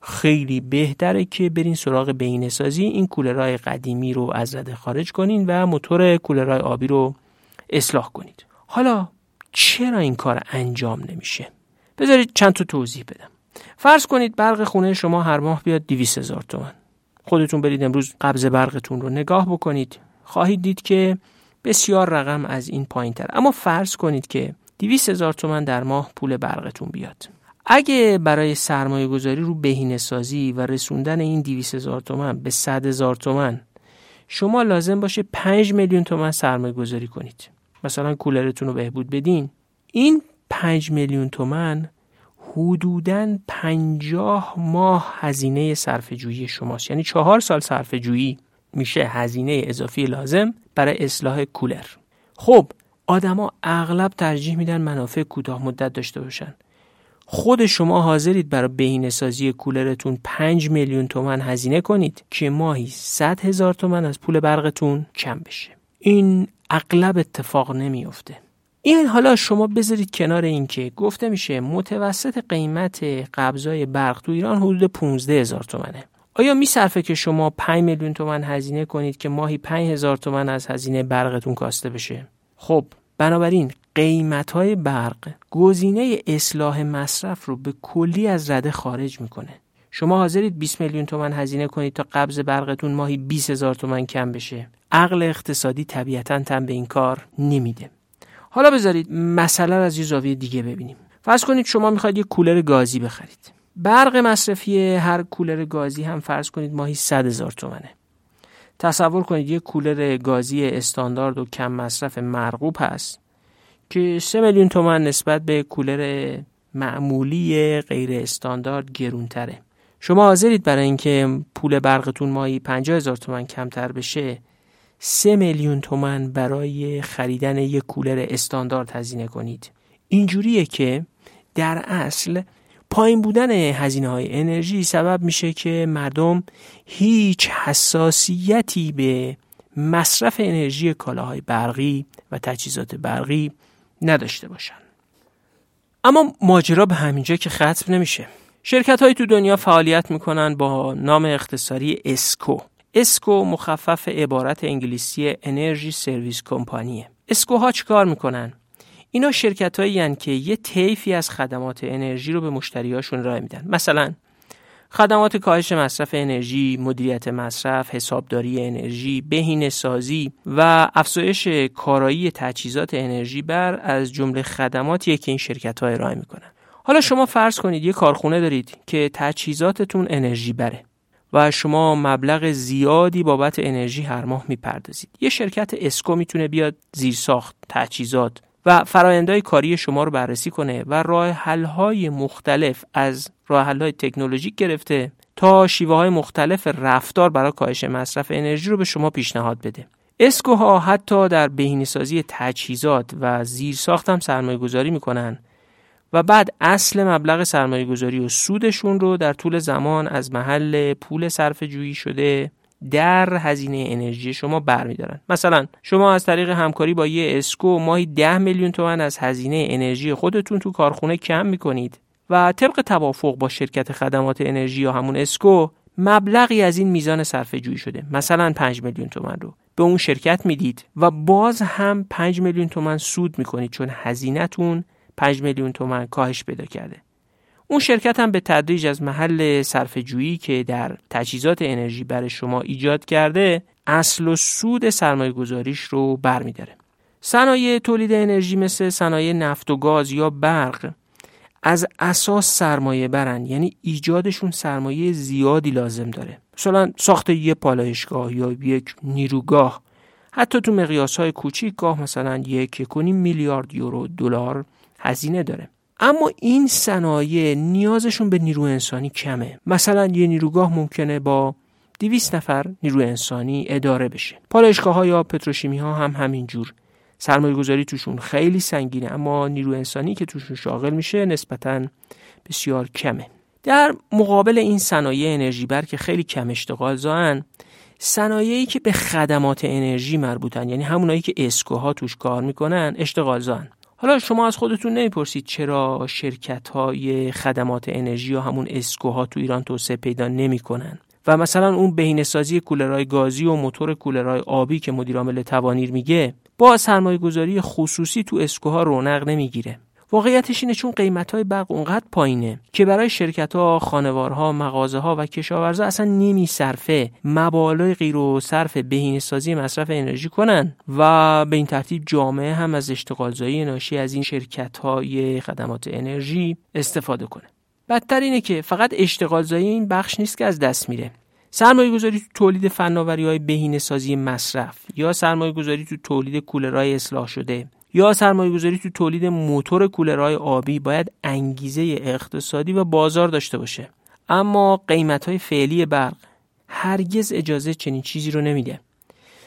خیلی بهتره که برین سراغ بهینه‌سازی این کولرهای قدیمی رو از رده خارج کنین و موتور کولرهای آبی رو اصلاح کنید. حالا چرا این کار انجام نمیشه؟ بذارید چند تا توضیح بدم. فرض کنید برق خونه شما هر ماه بیاد 200 هزار تومن خودتون برید امروز قبض برقتون رو نگاه بکنید. خواهید دید که بسیار رقم از این پایین تر اما فرض کنید که 200 هزار تومن در ماه پول برقتون بیاد. اگه برای سرمایه گذاری رو بهینه سازی و رسوندن این 200 هزار تومن به 100 هزار تومن شما لازم باشه 5 میلیون تومن سرمایه گذاری کنید. مثلا کولرتون رو بهبود بدین این 5 میلیون تومن حدوداً 50 ماه هزینه صرفه‌جویی شماست. یعنی چهار سال صرفه‌جویی میشه هزینه اضافی لازم برای اصلاح کولر. خب آدما اغلب ترجیح میدن منافع کوتاه مدت داشته باشن. خود شما حاضرید برای بهینه سازی کولرتون 5 میلیون تومن هزینه کنید که ماهی 100 هزار تومن از پول برقتون کم بشه. این اغلب اتفاق نمیافته. این حالا شما بذارید کنار اینکه گفته میشه متوسط قیمت قبضای برق تو ایران حدود 15 هزار تومنه. آیا میصرفه که شما 5 میلیون تومن هزینه کنید که ماهی 5 هزار تومن از هزینه برقتون کاسته بشه؟ خب بنابراین قیمت های برق گزینه اصلاح مصرف رو به کلی از رده خارج می‌کنه. شما حاضرید 20 میلیون تومن هزینه کنید تا قبض برقتون ماهی 20 هزار تومن کم بشه. عقل اقتصادی طبیعتا تن به این کار نمیده. حالا بذارید مسئله از یه زاویه دیگه ببینیم. فرض کنید شما می‌خواید یه کولر گازی بخرید. برق مصرفی هر کولر گازی هم فرض کنید ماهی 100 هزار تومنه. تصور کنید یه کولر گازی استاندارد و کم مصرف مرغوب هست که 3 میلیون تومن نسبت به کولر معمولی غیر استاندارد گرونتره. شما حاضرید برای اینکه پول برقتون ماهی 50 هزار تومن کمتر بشه 3 میلیون تومن برای خریدن یک کولر استاندارد هزینه کنید. اینجوریه که در اصل پایین بودن هزینه های انرژی سبب میشه که مردم هیچ حساسیتی به مصرف انرژی کالاهای برقی و تجهیزات برقی نداشته باشن. اما ماجرا به همینجا که ختم نمیشه. شرکت هایی تو دنیا فعالیت می‌کنن با نام اختصاری ESCO. ESCO مخفف عبارت انگلیسی Energy Service Company ه ESCO ها چیکار می‌کنن؟ اینا شرکت هایی که یه طیفی از خدمات انرژی رو به مشتریاشون ارائه میدن. مثلا خدمات کاهش مصرف انرژی، مدیریت مصرف، حسابداری انرژی، بهینه سازی و افزایش کارایی تجهیزات انرژی بر از جمله خدماتیه که این شرکت ها ارائه می‌کنن. حالا شما فرض کنید یه کارخونه دارید که تجهیزاتتون انرژی بره. و شما مبلغ زیادی بابت انرژی هر ماه می‌پردازید. یه شرکت اسکو می‌تونه بیاد زیرساخت، تجهیزات و فرایندهای کاری شما رو بررسی کنه و راه حل‌های مختلف از راه حل‌های تکنولوژیک گرفته تا شیوه های مختلف رفتار برای کاهش مصرف انرژی رو به شما پیشنهاد بده. اسکوها حتی در بهینه‌سازی تجهیزات و زیرساخت هم سرمایه گذاری می‌کنن و بعد اصل مبلغ سرمایه گذاری و سودشون رو در طول زمان از محل پول صرف جویی شده در هزینه انرژی شما برمیدارن. مثلا شما از طریق همکاری با یه اسکو ماهی 10 میلیون تومن از هزینه انرژی خودتون تو کارخونه کم می‌کنید و طبق توافق با شرکت خدمات انرژی یا همون اسکو مبلغی از این میزان صرفه جویی شده. مثلا 5 میلیون تومن رو. به اون شرکت می‌دید و باز هم 5 میلیون تومن سود می‌کنید چون هزینهتون 5 میلیون تومن کاهش پیدا کرده. اون شرکت هم به تدریج از محل صرف جویی که در تجهیزات انرژی برای شما ایجاد کرده اصل و سود سرمایه گذاریش رو برمیداره. صنایع تولید انرژی مثل صنایع نفت و گاز یا برق از اساس سرمایه برن یعنی ایجادشون سرمایه زیادی لازم داره. مثلا ساخت یه پالایشگاه یا یک نیروگاه حتی تو مقیاس های کوچیک گاه مثلا یک میلیارد یورو دلار هزینه داره. اما این صنایع نیازشون به نیرو انسانی کمه. مثلا یه نیروگاه ممکنه با 200 نفر نیرو انسانی اداره بشه. پالایشگاه ها یا پتروشیمی ها هم همینجور سرمایه گذاری توشون خیلی سنگینه اما نیرو انسانی که توشون شاغل میشه نسبتا بسیار کمه. در مقابل این صنایع انرژی بر که خیلی کم اشتغال زان صنایعی که به خدمات انرژی مربوطن یعنی همونایی که اسکوها توش کار می‌کنن اشتغال زان حالا شما از خودتون نمی‌پرسید چرا شرکت های خدمات انرژی یا همون اسکوها تو ایران توسعه پیدا نمی‌کنن؟ و مثلا اون بهینه‌سازی کولرهای گازی و موتور کولرهای آبی که مدیر عامل توانیر میگه با سرمایه گذاری خصوصی تو اسکوها رونق نمی‌گیره. واقعیتش اینه چون قیمت های برق اونقدر پایینه که برای شرکت ها، خانوارها، مغازه ها و کشاورزا اصلا نمی صرفه مبالغی رو صرف بهینه سازی مصرف انرژی کنن و به این ترتیب جامعه هم از اشتغالزایی ناشی از این شرکت های خدمات انرژی استفاده کنه. بدتر اینه که فقط اشتغالزایی این بخش نیست که از دست میره. سرمایه گذاری تو تولید فناوری های بهینه سازی مصرف یا سرمایه گذاری تو تولید کولرهای اصلاح شده. یا سرمایه گذاری تو تولید موتور کولرهای آبی باید انگیزه اقتصادی و بازار داشته باشه. اما قیمت های فعلی برق هرگز اجازه چنین چیزی رو نمیده.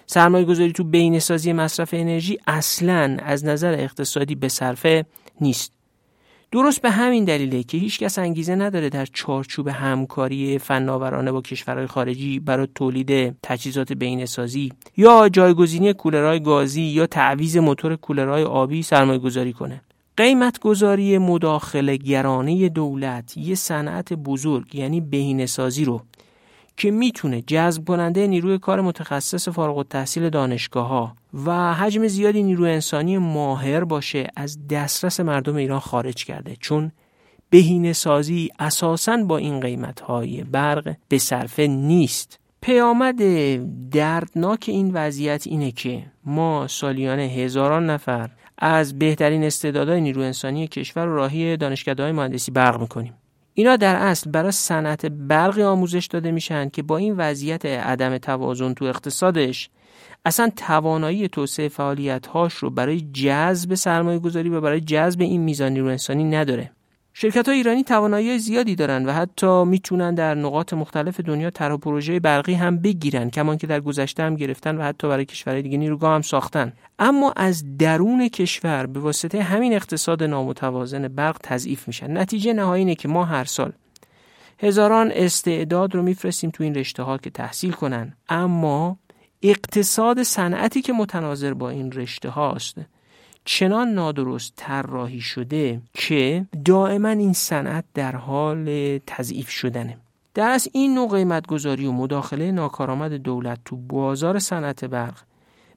سرمایه گذاری تو بین سازی مصرف انرژی اصلا از نظر اقتصادی به صرفه نیست. درست به همین دلیله که هیچکس انگیزه نداره در چارچوب همکاری فناورانه با کشورهای خارجی برای تولید تجهیزات بینسازی یا جایگزینی کولرهای گازی یا تعویز موتور کولرهای آبی سرمایه گذاری کنه. قیمت گذاری مداخله گرانه دولت یه صنعت بزرگ یعنی بهینه‌سازی رو که می‌تونه جذب کننده نیروی کار متخصص فارغ التحصیل دانشگاه ها و حجم زیادی نیروی انسانی ماهر باشه از دسترس مردم ایران خارج کرده چون بهینه سازی اساساً با این قیمت های برق به صرفه نیست. پیامد دردناک این وضعیت اینه که ما سالیانه هزاران نفر از بهترین استعدادهای نیرو انسانی کشور راهی دانشکده مهندسی برق می‌کنیم. اینا در اصل برای صنعت برقی آموزش داده میشن که با این وضعیت عدم توازن تو اقتصادش اصلا توانایی توسعه فعالیت هاش رو برای جذب سرمایه گذاری و برای جذب این میزان نیرو انسانی نداره. شرکت های ایرانی توانایی زیادی دارن و حتی می‌تونن در نقاط مختلف دنیا طرح پروژه برقی هم بگیرن کمان که در گذشته هم گرفتن و حتی برای کشورهای دیگه نیروگاه هم ساختن. اما از درون کشور به واسطه همین اقتصاد نامتوازن برق تضعیف میشن. نتیجه نهایی اینه که ما هر سال هزاران استعداد رو میفرستیم تو این رشته ها که تحصیل کنن. اما اقتصاد صنعتی که متناظر با این رشته هاست چنان نادرست طراحی شده که دائما این صنعت در حال تضعیف شدنه. در از این نوع قیمت گذاری و مداخله ناکارآمد دولت تو بازار صنعت برق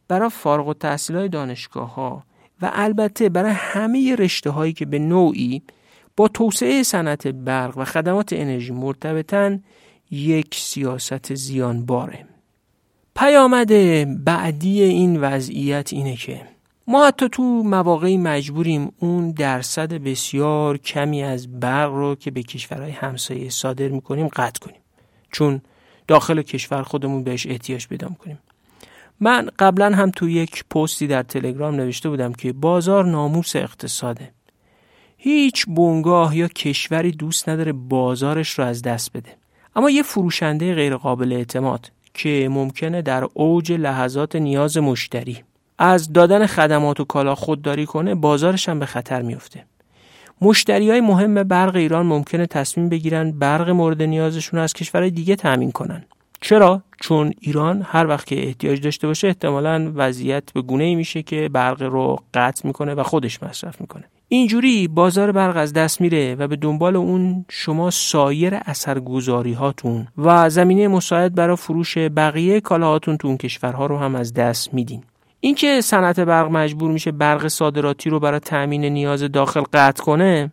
برای فارغ التحصیل های دانشگاه ها و البته برای همه رشته هایی که به نوعی با توسعه صنعت برق و خدمات انرژی مرتبطن یک سیاست زیان باره پیامد بعدی این وضعیت اینه که ما حتی تو مواقعی مجبوریم اون درصد بسیار کمی از برق رو که به کشورهای همسایه صادر می‌کنیم قطع کنیم. چون داخل کشور خودمون بهش احتیاج پیدا کنیم من قبلا هم تو یک پستی در تلگرام نوشته بودم که بازار ناموس اقتصاده. هیچ بنگاه یا کشوری دوست نداره بازارش رو از دست بده. اما یه فروشنده غیرقابل اعتماد که ممکنه در اوج لحظات نیاز مشتری. از دادن خدمات و کالا خودداری کنه بازارش هم به خطر میفته مشتری های مهم برق ایران ممکنه تصمیم بگیرن برق مورد نیازشون از کشورهای دیگه تأمین کنن. چرا؟ چون ایران هر وقت که احتیاج داشته باشه احتمالا وضعیت به گونه ای میشه که برق رو قطع می‌کنه و خودش مصرف می‌کنه. اینجوری بازار برق از دست میره و به دنبال اون شما سایر اثرگذاری هاتون و زمینه مساعد برای فروش بقیه کالاهاتون تو اون کشورها رو هم از دست میدین. اینکه صنعت برق مجبور میشه برق صادراتی رو برای تأمین نیاز داخل قطع کنه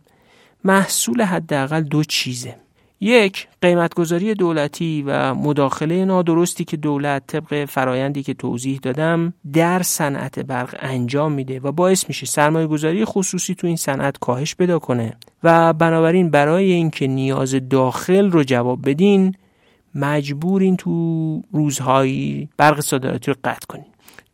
محصول حداقل دو چیزه. یک قیمتگذاری دولتی و مداخله نادرستی که دولت طبق فرایندی که توضیح دادم در صنعت برق انجام میده و باعث میشه سرمایه گذاری خصوصی تو این صنعت کاهش پیدا کنه. و بنابراین برای اینکه نیاز داخل رو جواب بدین مجبورین تو روزهایی برق صادراتی رو قطع کنین.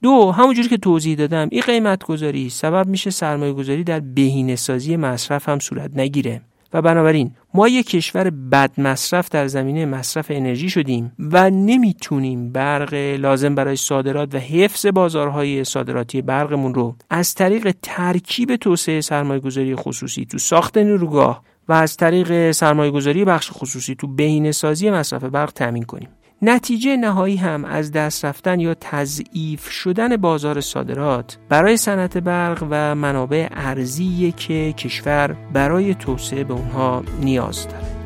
دو همونجوری که توضیح دادم این قیمت گذاری سبب میشه سرمایه گذاری در بهینه سازی مصرف هم صورت نگیره. و بنابراین ما یک کشور بد مصرف در زمینه مصرف انرژی شدیم و نمی‌تونیم برق لازم برای صادرات و حفظ بازارهای صادراتی برقمون رو از طریق ترکیب توسعه سرمایه گذاری خصوصی تو ساخت نیروگاه و از طریق سرمایه گذاری بخش خصوصی تو بهینه سازی مصرف برق تامین کنیم. نتیجه نهایی هم از دست رفتن یا تضعیف شدن بازار صادرات برای صنعت برق و منابع ارزی که کشور برای توسعه به اونها نیاز داره.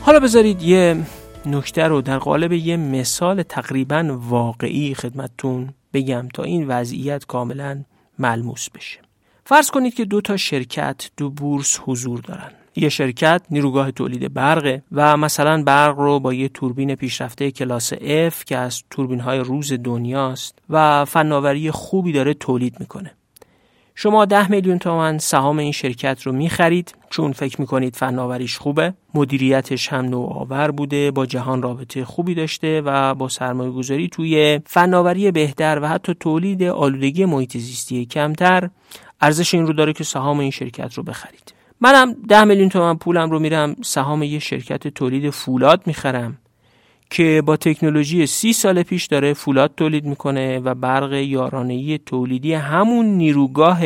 حالا بذارید یه نکته رو در قالب یه مثال تقریبا واقعی خدمتتون بگم تا این وضعیت کاملا ملموس بشه. فرض کنید که دو تا شرکت دو بورس حضور دارن. یه شرکت نیروگاه تولید برقه و مثلا برق رو با یه توربین پیشرفته کلاس F که از توربین های روز دنیاست و فناوری خوبی داره تولید می‌کنه. شما ده میلیون تومن سهام این شرکت رو می‌خرید. چون فکر می‌کنید فناوریش خوبه مدیریتش هم نوآور بوده با جهان رابطه خوبی داشته و با سرمایه گذاری توی فناوری بهتر و حتی تولید آلودگی محیط زیستی کمتر ارزش این رو داره که سهام این شرکت رو بخرید. منم ده میلیون تومن پولم رو میرم سهام یه شرکت تولید فولاد می‌خرم. که با تکنولوژی سی سال پیش داره فولاد تولید می‌کنه و برق یارانهی تولیدی همون نیروگاه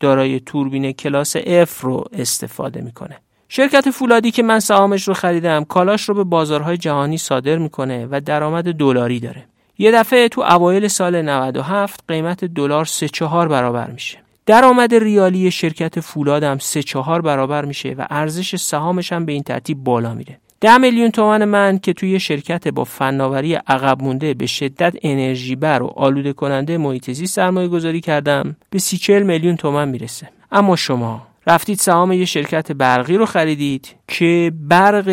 دارای توربین کلاس F رو استفاده می‌کنه. شرکت فولادی که من سهامش رو خریدم کالاش رو به بازارهای جهانی صادر می‌کنه و درآمد دلاری داره. یه دفعه تو اوایل سال 97 قیمت دلار 3 4 برابر میشه. درآمد ریالی شرکت فولاد هم 3 4 برابر میشه و ارزش سهامش هم به این ترتیب بالا میره. ده میلیون تومن من که توی شرکت با فناوری عقب مونده به شدت انرژی بر و آلوده کننده محیط زیست سرمایه گذاری کردم به سی چل میلیون تومن می‌رسه. اما شما رفتید سهام یه شرکت برقی رو خریدید که برق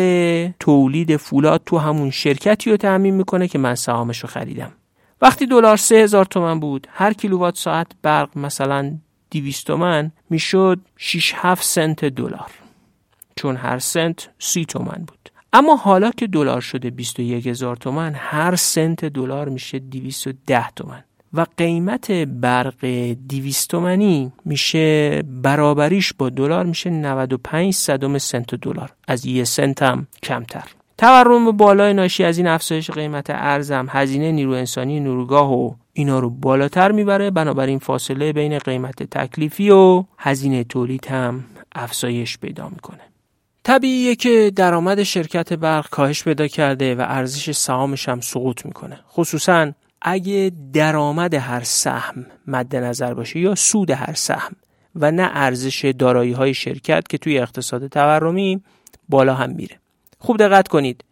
تولید فولاد تو همون شرکتی رو تعمین می‌کنه که من سهامش رو خریدم. وقتی دلار سه هزار تومن بود هر کیلووات ساعت برق مثلا 200 تومن می‌شد 6 7 سنت دلار. چون هر سنت سی تومن بود. اما حالا که دلار شده 21 هزار تومن هر سنت دلار میشه 210 تومن و قیمت برق 200 تومنی میشه برابریش با دلار میشه 95 صدم سنت دلار. از یه سنت هم کمتر. تورم بالای ناشی از این افزایش قیمت ارزم هزینه نیرو انسانی نیروگاه و اینا رو بالاتر می‌بره. بنابراین فاصله بین قیمت تکلیفی و هزینه تولید هم افزایش پیدا می‌کنه. طبیعیه که درآمد شرکت برق کاهش پیدا کرده و ارزش سهامش هم سقوط می‌کنه. خصوصا اگه درآمد هر سهم مد نظر باشه یا سود هر سهم و نه ارزش دارایی های شرکت که توی اقتصاد تورمی بالا هم میره. خوب دقت کنید.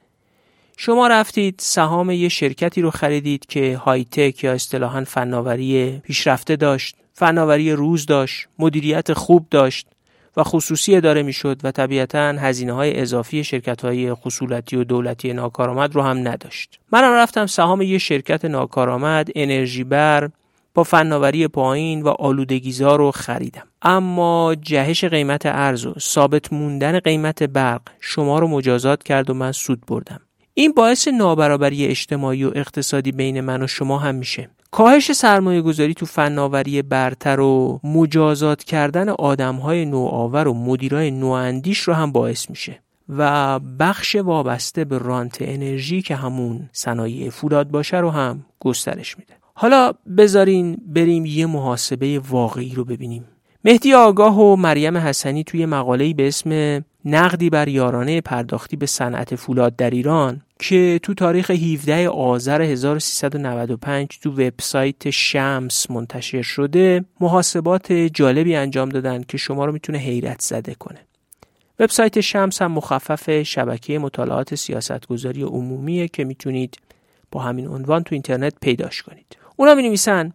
شما رفتید سهام یه شرکتی رو خریدید که های تک یا اصطلاحا فناوری پیشرفته داشت فناوری روز داشت مدیریت خوب داشت. و خصوصی اداره می‌شد و طبیعتا هزینه های اضافی شرکت های خصولتی و دولتی ناکارآمد رو هم نداشت. منم رفتم سهام یه شرکت ناکارآمد انرژی بر با فناوری پایین و آلودگیزا رو خریدم. اما جهش قیمت ارز و ثابت موندن قیمت برق شما رو مجازات کرد و من سود بردم. این باعث نابرابری اجتماعی و اقتصادی بین من و شما هم میشه. کاهش سرمایه گذاری تو فناوری برتر و مجازات کردن آدم های نوآور و مدیرای نواندیش رو هم باعث میشه. و بخش وابسته به رانت انرژی که همون صنایع فولاد باشه رو هم گسترش میده. حالا بذارین بریم یه محاسبه واقعی رو ببینیم. مهدی آگاه و مریم حسنی توی مقاله‌ای به اسم نقدی بر یارانه پرداختی به صنعت فولاد در ایران که تو تاریخ 17 آذر 1395 تو وبسایت شمس منتشر شده محاسبات جالبی انجام دادن که شما رو می‌تونه حیرت زده کنه. وبسایت شمس هم مخفف شبکه مطالعات سیاستگذاری عمومیه که می‌تونید با همین عنوان تو اینترنت پیداش کنید. اونا می نویسن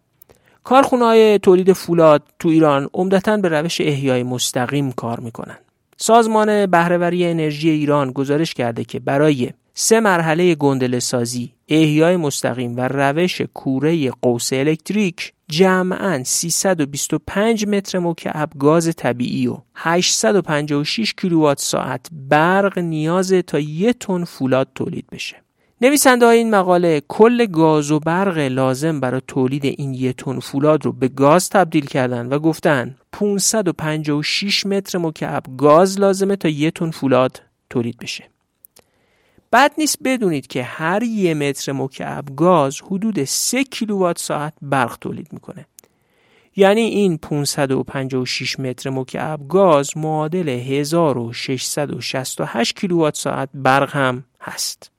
کارخونه های تولید فولاد تو ایران عمدتا به روش احیای مستقیم کار می‌کنن. سازمان بهرهوری انرژی ایران گزارش کرده که برای سه مرحله گندل سازی احیای مستقیم و روش کوره قوس الکتریک جمعا 325 متر مکعب گاز طبیعی و 856 کیلووات ساعت برق نیاز تا یک تن فولاد تولید بشه. نویسنده این مقاله کل گاز و برق لازم برای تولید این یک تن فولاد رو به گاز تبدیل کردن و گفتن 556 متر مکعب گاز لازمه تا یک تن فولاد تولید بشه. بد نیست بدونید که هر یه متر مکعب گاز حدود 3 کیلووات ساعت برق تولید می‌کنه. یعنی این 556 متر مکعب گاز معادل 1668 کیلووات ساعت برق هم هست.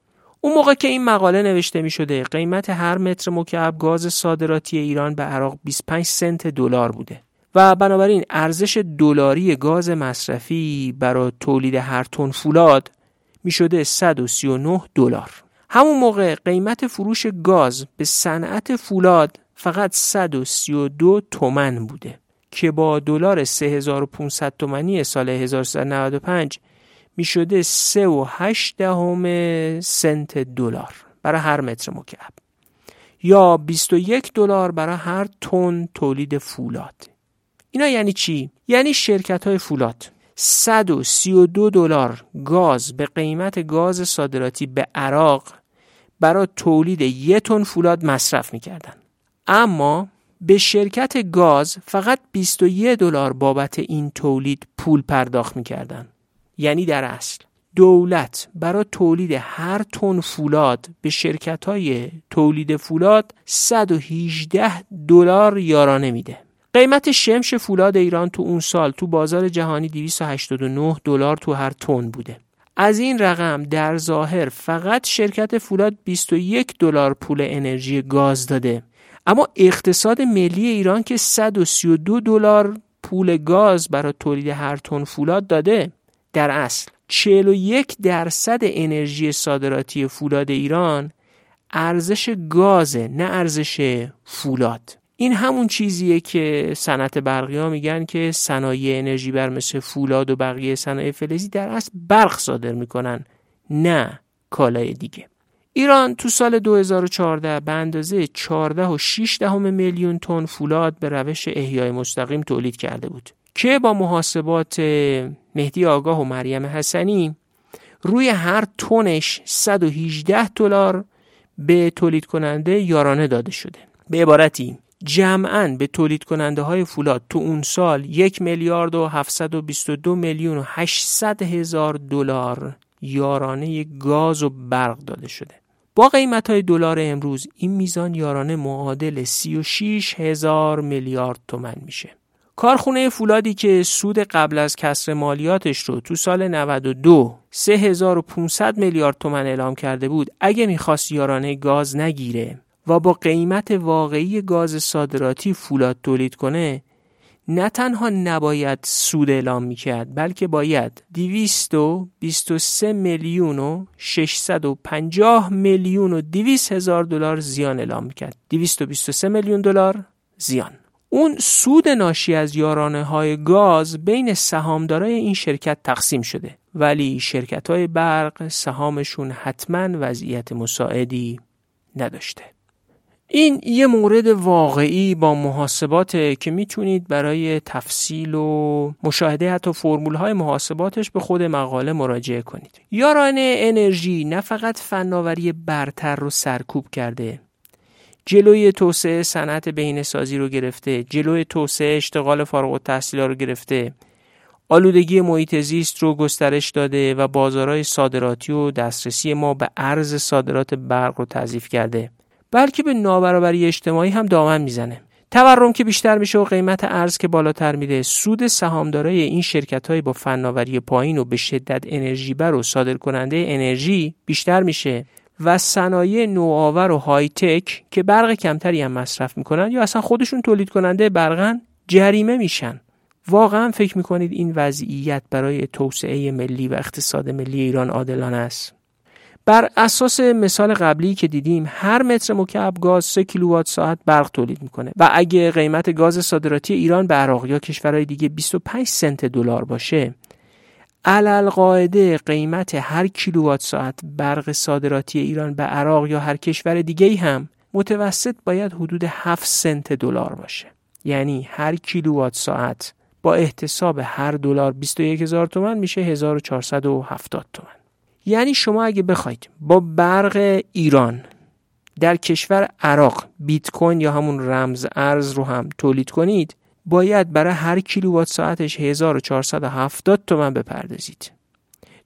اون موقع که این مقاله نوشته می شده قیمت هر متر مکعب گاز صادراتی ایران به عراق 25 سنت دلار بوده. و بنابراین ارزش دلاری گاز مصرفی برای تولید هر تن فولاد می شده 139 دلار. همون موقع قیمت فروش گاز به صنعت فولاد فقط 132 تومن بوده که با دلار 3500 تومانی سال 1395 می شده 3 و 8 دهم سنت دلار برای هر متر مکعب. یا 21 دلار برای هر تن تولید فولاد. اینا یعنی چی؟ یعنی شرکت های فولاد 132 دلار گاز به قیمت گاز صادراتی به عراق برای تولید یک تن فولاد مصرف می‌کردن. اما به شرکت گاز فقط 21 دلار بابت این تولید پول پرداخت می‌کردن. یعنی در اصل. دولت برای تولید هر تن فولاد به شرکت های تولید فولاد 118 دلار یارانه میده. قیمت شمش فولاد ایران تو اون سال تو بازار جهانی 289 دلار تو هر تن بوده. از این رقم در ظاهر فقط شرکت فولاد 21 دلار پول انرژی گاز داده. اما اقتصاد ملی ایران که 132 دلار پول گاز برای تولید هر تن فولاد داده در اصل. 41 درصد انرژی صادراتی فولاد ایران ارزش گازه نه ارزش فولاد. این همون چیزیه که صنعت برقی ها میگن که صنایع انرژی بر مثل فولاد و بقیه صنایع فلزی در اصل برق صادر می‌کنن نه کالای دیگه. ایران تو سال 2014 به اندازه 14 و 6 دهم میلیون تن فولاد به روش احیای مستقیم تولید کرده بود. که با محاسبات مهدی آگاه و مریم حسنی روی هر تونش 118 دلار به تولید کننده یارانه داده شده. به عبارتی جمعا به تولید کننده های فولاد تو اون سال یک میلیارد و 722 میلیون و 800 هزار دلار یارانه گاز و برق داده شده. با قیمت های دلار امروز این میزان یارانه معادل 36 هزار میلیارد تومن میشه. کارخونه فولادی که سود قبل از کسر مالیاتش رو تو سال 92 3500 میلیارد تومن اعلام کرده بود اگه می‌خواست یارانه گاز نگیره و با قیمت واقعی گاز صادراتی فولاد تولید کنه نه تنها نباید سود اعلام می‌کرد بلکه باید 223 میلیون و 650 میلیون و 200 هزار دلار زیان اعلام می‌کرد. 223 میلیون دلار زیان. اون سود ناشی از یارانه های گاز بین سهامدارای این شرکت تقسیم شده ولی شرکت های برق سهامشون حتما وضعیت مساعدی نداشته این یه مورد واقعی با محاسبات که می‌تونید برای تفصیل و مشاهده حتی فرمول های محاسباتش به خود مقاله مراجعه کنید. یارانه انرژی نه فقط فناوری برتر رو سرکوب کرده جلوی توسعه صنعت بهینه‌سازی رو گرفته جلوی توسعه اشتغال فارغ التحصیل رو گرفته. آلودگی محیط زیست رو گسترش داده و بازارهای صادراتی و دسترسی ما به ارز صادرات برق رو تضعیف کرده. بلکه به نابرابری اجتماعی هم دامن می‌زنه. تورم که بیشتر میشه و قیمت ارز که بالاتر میره سود سهامدارای این شرکت های با فناوری پایین و به شدت انرژی بر و صادر کننده انرژی بیشتر میشه. و صنایع نوآور و های تک که برق کمتری هم مصرف می‌کنن یا اصلا خودشون تولید کننده برقن جریمه میشن. واقعا فکر می‌کنید این وضعیت برای توسعه ملی و اقتصاد ملی ایران عادلانه است؟ بر اساس مثال قبلی که دیدیم هر متر مکعب گاز 3 کیلووات ساعت برق تولید می‌کنه و اگه قیمت گاز صادراتی ایران به عراق یا کشورهای دیگه 25 سنت دلار باشه علل قاعده قیمت هر کیلووات ساعت برق صادراتی ایران به عراق یا هر کشور دیگه هم متوسط باید حدود 7 سنت دلار باشه. یعنی هر کیلووات ساعت با احتساب هر دلار 21 هزار تومن میشه 1470 تومن یعنی شما اگه بخواید با برق ایران در کشور عراق بیت کوین یا همون رمز ارز رو هم تولید کنید باید برای هر کیلووات ساعتش 1470 تومن بپردازید.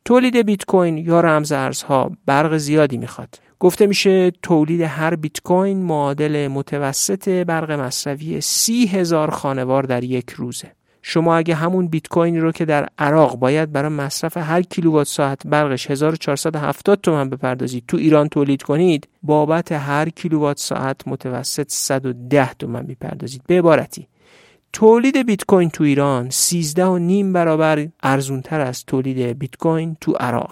تولید بیت کوین یا رمز ارزها برق زیادی می‌خواد. گفته میشه تولید هر بیت کوین معادل متوسط برق مصرفی سی هزار خانوار در یک روزه. شما اگه همون بیت کوین رو که در عراق باید برای مصرف هر کیلووات ساعت برقش 1470 تومن بپردازید تو ایران تولید کنید بابت هر کیلووات ساعت متوسط 110 تومن می‌پردازید به عبارتی تولید بیت کوین تو ایران 13 و نیم برابر ارزونتر از تولید بیت کوین تو عراق.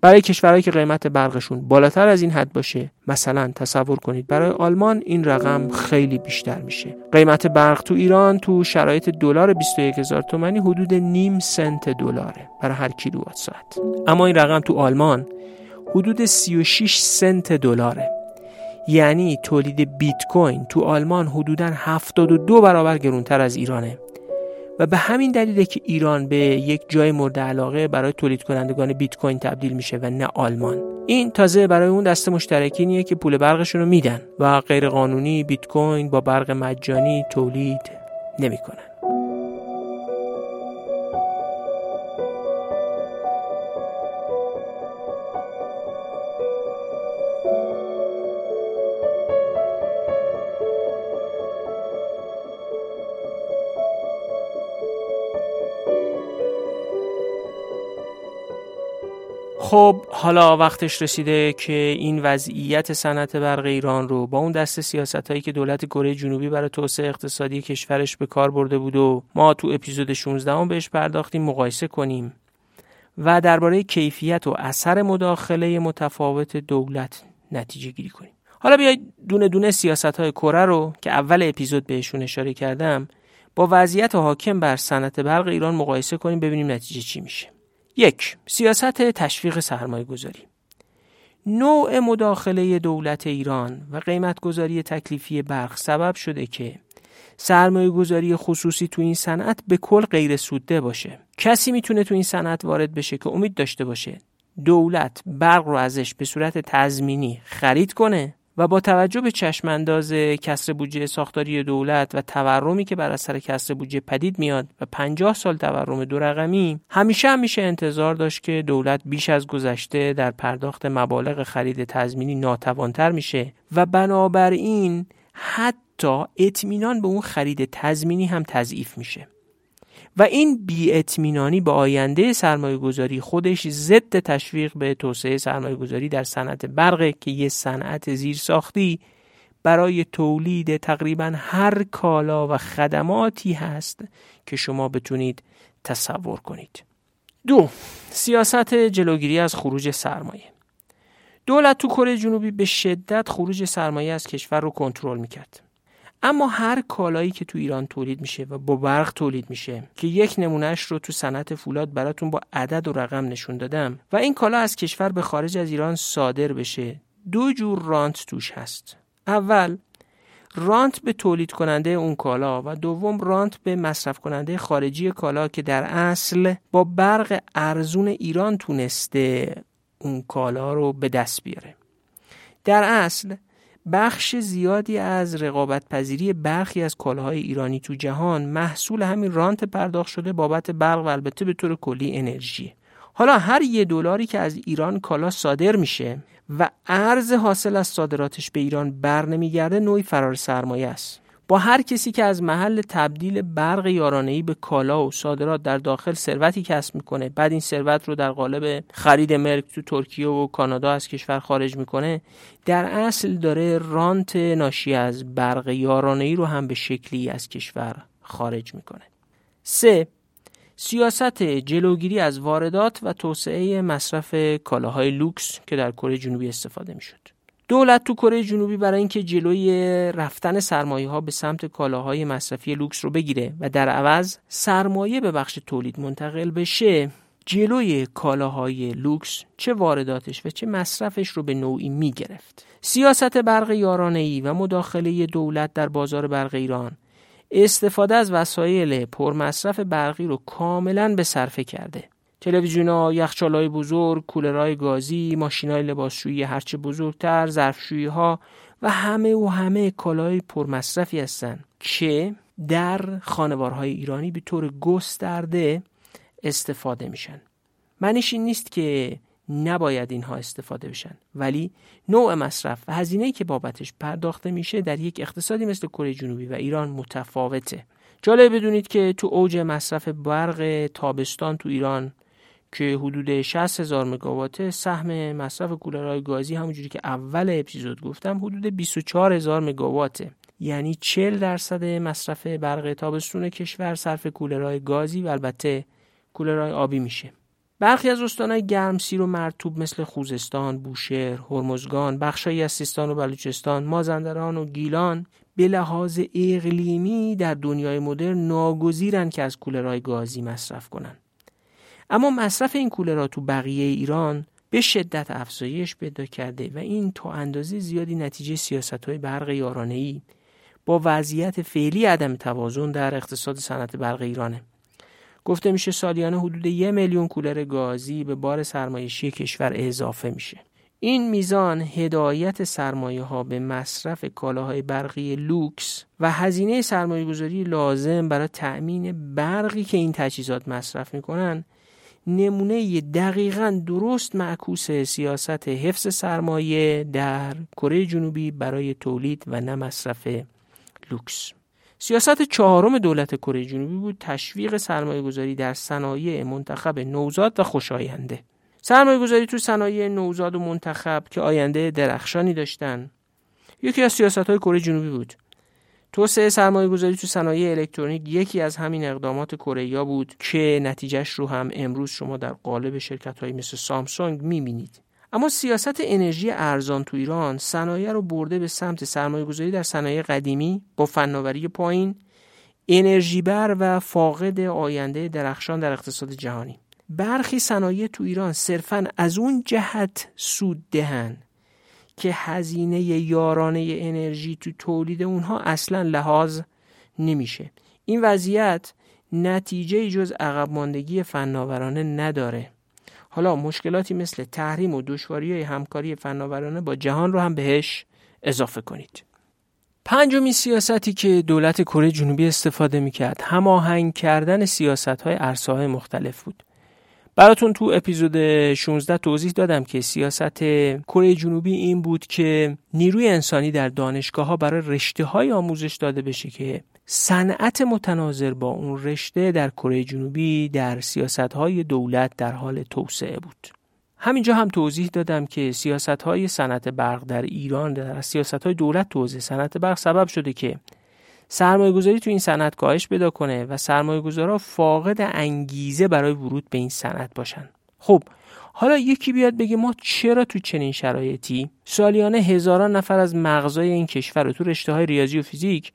برای کشورهایی که قیمت برقشون بالاتر از این حد باشه مثلا تصور کنید برای آلمان این رقم خیلی بیشتر میشه. قیمت برق تو ایران تو شرایط دلار 21 هزار تومانی حدود نیم سنت دلاره برای هر کیلووات ساعت. اما این رقم تو آلمان حدود 36 سنت دلاره. یعنی تولید بیت کوین تو آلمان حدودا 72 برابر گرونتر از ایرانه. و به همین دلیله که ایران به یک جای مورد علاقه برای تولید کنندگان بیت کوین تبدیل میشه و نه آلمان. این تازه برای اون دست مشترکینیه که پول برقشون رو میدن و غیر قانونی بیت کوین با برق مجانی تولید نمی‌کنن. خب حالا وقتش رسیده که این وضعیت صنعت برق ایران رو با اون دست سیاست هایی که دولت کره جنوبی برای توسعه اقتصادی کشورش به کار برده بود و ما تو اپیزود 16 هم بهش پرداختیم مقایسه کنیم. و درباره کیفیت و اثر مداخله متفاوت دولت نتیجه گیری کنیم. حالا بیاید دونه دونه سیاست های کره رو که اول اپیزود بهشون اشاره کردم با وضعیت حاکم بر صنعت برق ایران مقایسه کنیم ببینیم نتیجه چی میشه. یک سیاست تشویق سرمایه گذاری نوع مداخله دولت ایران و قیمت گذاری تکلیفی برق سبب شده که سرمایه گذاری خصوصی تو این صنعت به کل غیر سوده باشه. کسی می‌تونه تو این صنعت وارد بشه که امید داشته باشه دولت برق رو ازش به صورت تضمینی خرید کنه؟ و با توجه به چشمانداز کسر بودجه ساختاری دولت و تورمی که بر اثر کسر بودجه پدید میاد و 50 سال تورم دو رقمی همیشه همیشه انتظار داشت که دولت بیش از گذشته در پرداخت مبالغ خرید تضمینی ناتوانتر میشه و بنابراین حتی اطمینان به اون خرید تضمینی هم تضعیف میشه. و این بیاطمینانی به آینده سرمایه گذاری خودش ضد تشویق به توسعه سرمایه گذاری در صنعت برق که یه صنعت زیرساختی برای تولید تقریبا هر کالا و خدماتی هست که شما بتونید تصور کنید. دو سیاست جلوگیری از خروج سرمایه. دولت تو کره جنوبی به شدت خروج سرمایه از کشور رو کنترل می‌کرد. اما هر کالایی که تو ایران تولید میشه و با برق تولید میشه که یک نمونهش رو تو صنعت فولاد براتون با عدد و رقم نشون دادم و این کالا از کشور به خارج از ایران صادر بشه دو جور رانت توش هست. اول رانت به تولید کننده اون کالا و دوم رانت به مصرف کننده خارجی کالا که در اصل با برق ارزون ایران تونسته اون کالا رو به دست بیاره. در اصل بخش زیادی از رقابت پذیری برخی از کالاهای ایرانی تو جهان محصول همین رانت پرداخت شده بابت برق و البته به طور کلی انرژی. حالا هر یه دلاری که از ایران کالا صادر میشه و ارز حاصل از صادراتش به ایران بر نمیگرده نوعی فرار سرمایه است. با هر کسی که از محل تبدیل برق یارانه‌ای به کالا و صادرات در داخل ثروتی کسب می‌کنه بعد این ثروت رو در قالب خرید ملک تو ترکیه و کانادا از کشور خارج می‌کنه در اصل داره رانت ناشی از برق یارانه‌ای رو هم به شکلی از کشور خارج می‌کنه. سه سیاست جلوگیری از واردات و توسعه مصرف کالاهای لوکس که در کره جنوبی استفاده می‌شد. دولت تو کره جنوبی برای اینکه جلوی رفتن سرمایه ها به سمت کالاهای مصرفی لوکس رو بگیره و در عوض سرمایه به بخش تولید منتقل بشه جلوی کالاهای لوکس چه وارداتش و چه مصرفش رو به نوعی می گرفت. سیاست برق یارانه ای و مداخله دولت در بازار برق ایران استفاده از وسایل پرمصرف برقی رو کاملا به صرفه کرده تلویزیون یخچال بزرگ، کولرهای گازی، ماشین های لباسشویی هرچه بزرگتر، ظرفشویی ها و همه و همه کالای پرمصرفی هستند که در خانوارهای ایرانی به طور گسترده استفاده میشن. معنیش این نیست که نباید اینها استفاده بشن ولی نوع مصرف و هزینه‌ای که بابتش پرداخته میشه در یک اقتصادی مثل کره جنوبی و ایران متفاوته جالب بدونید که تو اوج مصرف برق تابستان تو ایران که حدود 60 هزار مگاوات سهم مصرف کولرهای گازی همونجوری که اول اپیزود گفتم حدود 24 هزار مگاواته یعنی 40 درصد مصرف برق تابستون کشور صرف کولرهای گازی و البته کولرهای آبی میشه برخی از استانهای گرمسیر و مرتوب مثل خوزستان، بوشهر، هرمزگان، بخشایی از سیستان و بلوچستان، مازندران و گیلان به لحاظ اقلیمی در دنیای مدرن ناگزیرن که از کولرهای گازی مصرف کنند. اما مصرف این کولرها تو بقیه ایران به شدت افزایش پیدا کرده و این تا اندازه زیادی نتیجه سیاست های برق یارانه ای با وضعیت فعلی عدم توازن در اقتصاد صنعت برق ایرانه. گفته میشه سالیانه حدود یک میلیون کولر گازی به بار سرمایشی کشور اضافه میشه. این میزان هدایت سرمایه ها به مصرف کالاهای برقی لوکس و هزینه سرمایه گذاری لازم برای تأمین برقی که این تجهیزات مصرف می‌کنن نمونه دقیقا درست معکوس سیاست حفظ سرمایه در کره جنوبی برای تولید و نه مصرف لوکس. سیاست چهارم دولت کره جنوبی بود تشویق سرمایه گذاری در صنایع منتخب نوزاد و خوشاینده سرمایه گذاری تو صنایع نوزاد و منتخب که آینده درخشانی داشتن. یکی از سیاست های کره جنوبی بود. توسعه سرمایه گذاری تو صنایع الکترونیک یکی از همین اقدامات کره بود که نتیجهش رو هم امروز شما در قالب شرکت های مثل سامسونگ می‌بینید. اما سیاست انرژی ارزان تو ایران صنایع رو برده به سمت سرمایه گذاری در صنایع قدیمی با فناوری پایین انرژی بر و فاقد آینده درخشان در اقتصاد جهانی. برخی صنایع تو ایران صرفا از اون جهت سود دهن که هزینه یارانه انرژی تو تولید اونها اصلا لحاظ نمیشه. این وضعیت نتیجه جز عقب ماندگی فناورانه نداره. حالا مشکلاتی مثل تحریم و دشواری های همکاری فناورانه با جهان رو هم بهش اضافه کنید. پنجمین سیاستی که دولت کره جنوبی استفاده می‌کرد هماهنگ کردن سیاست های مختلف بود. براتون تو اپیزود 16 توضیح دادم که سیاست کره جنوبی این بود که نیروی انسانی در دانشگاه ها برای رشته های آموزش داده بشه که صنعت متناظر با اون رشته در کره جنوبی در سیاست های دولت در حال توسعه بود. همینجا هم توضیح دادم که سیاست های صنعت برق در ایران در سیاست های دولت توسعه صنعت برق سبب شده که سرمایه گذاری تو این صنعت کاهش پیدا کنه و سرمایه گذارا فاقد انگیزه برای ورود به این صنعت باشن. خب حالا یکی بیاد بگه ما چرا تو چنین شرایطی؟ سالیانه هزاران نفر از مغزای این کشور رو تو رشته های ریاضی و فیزیک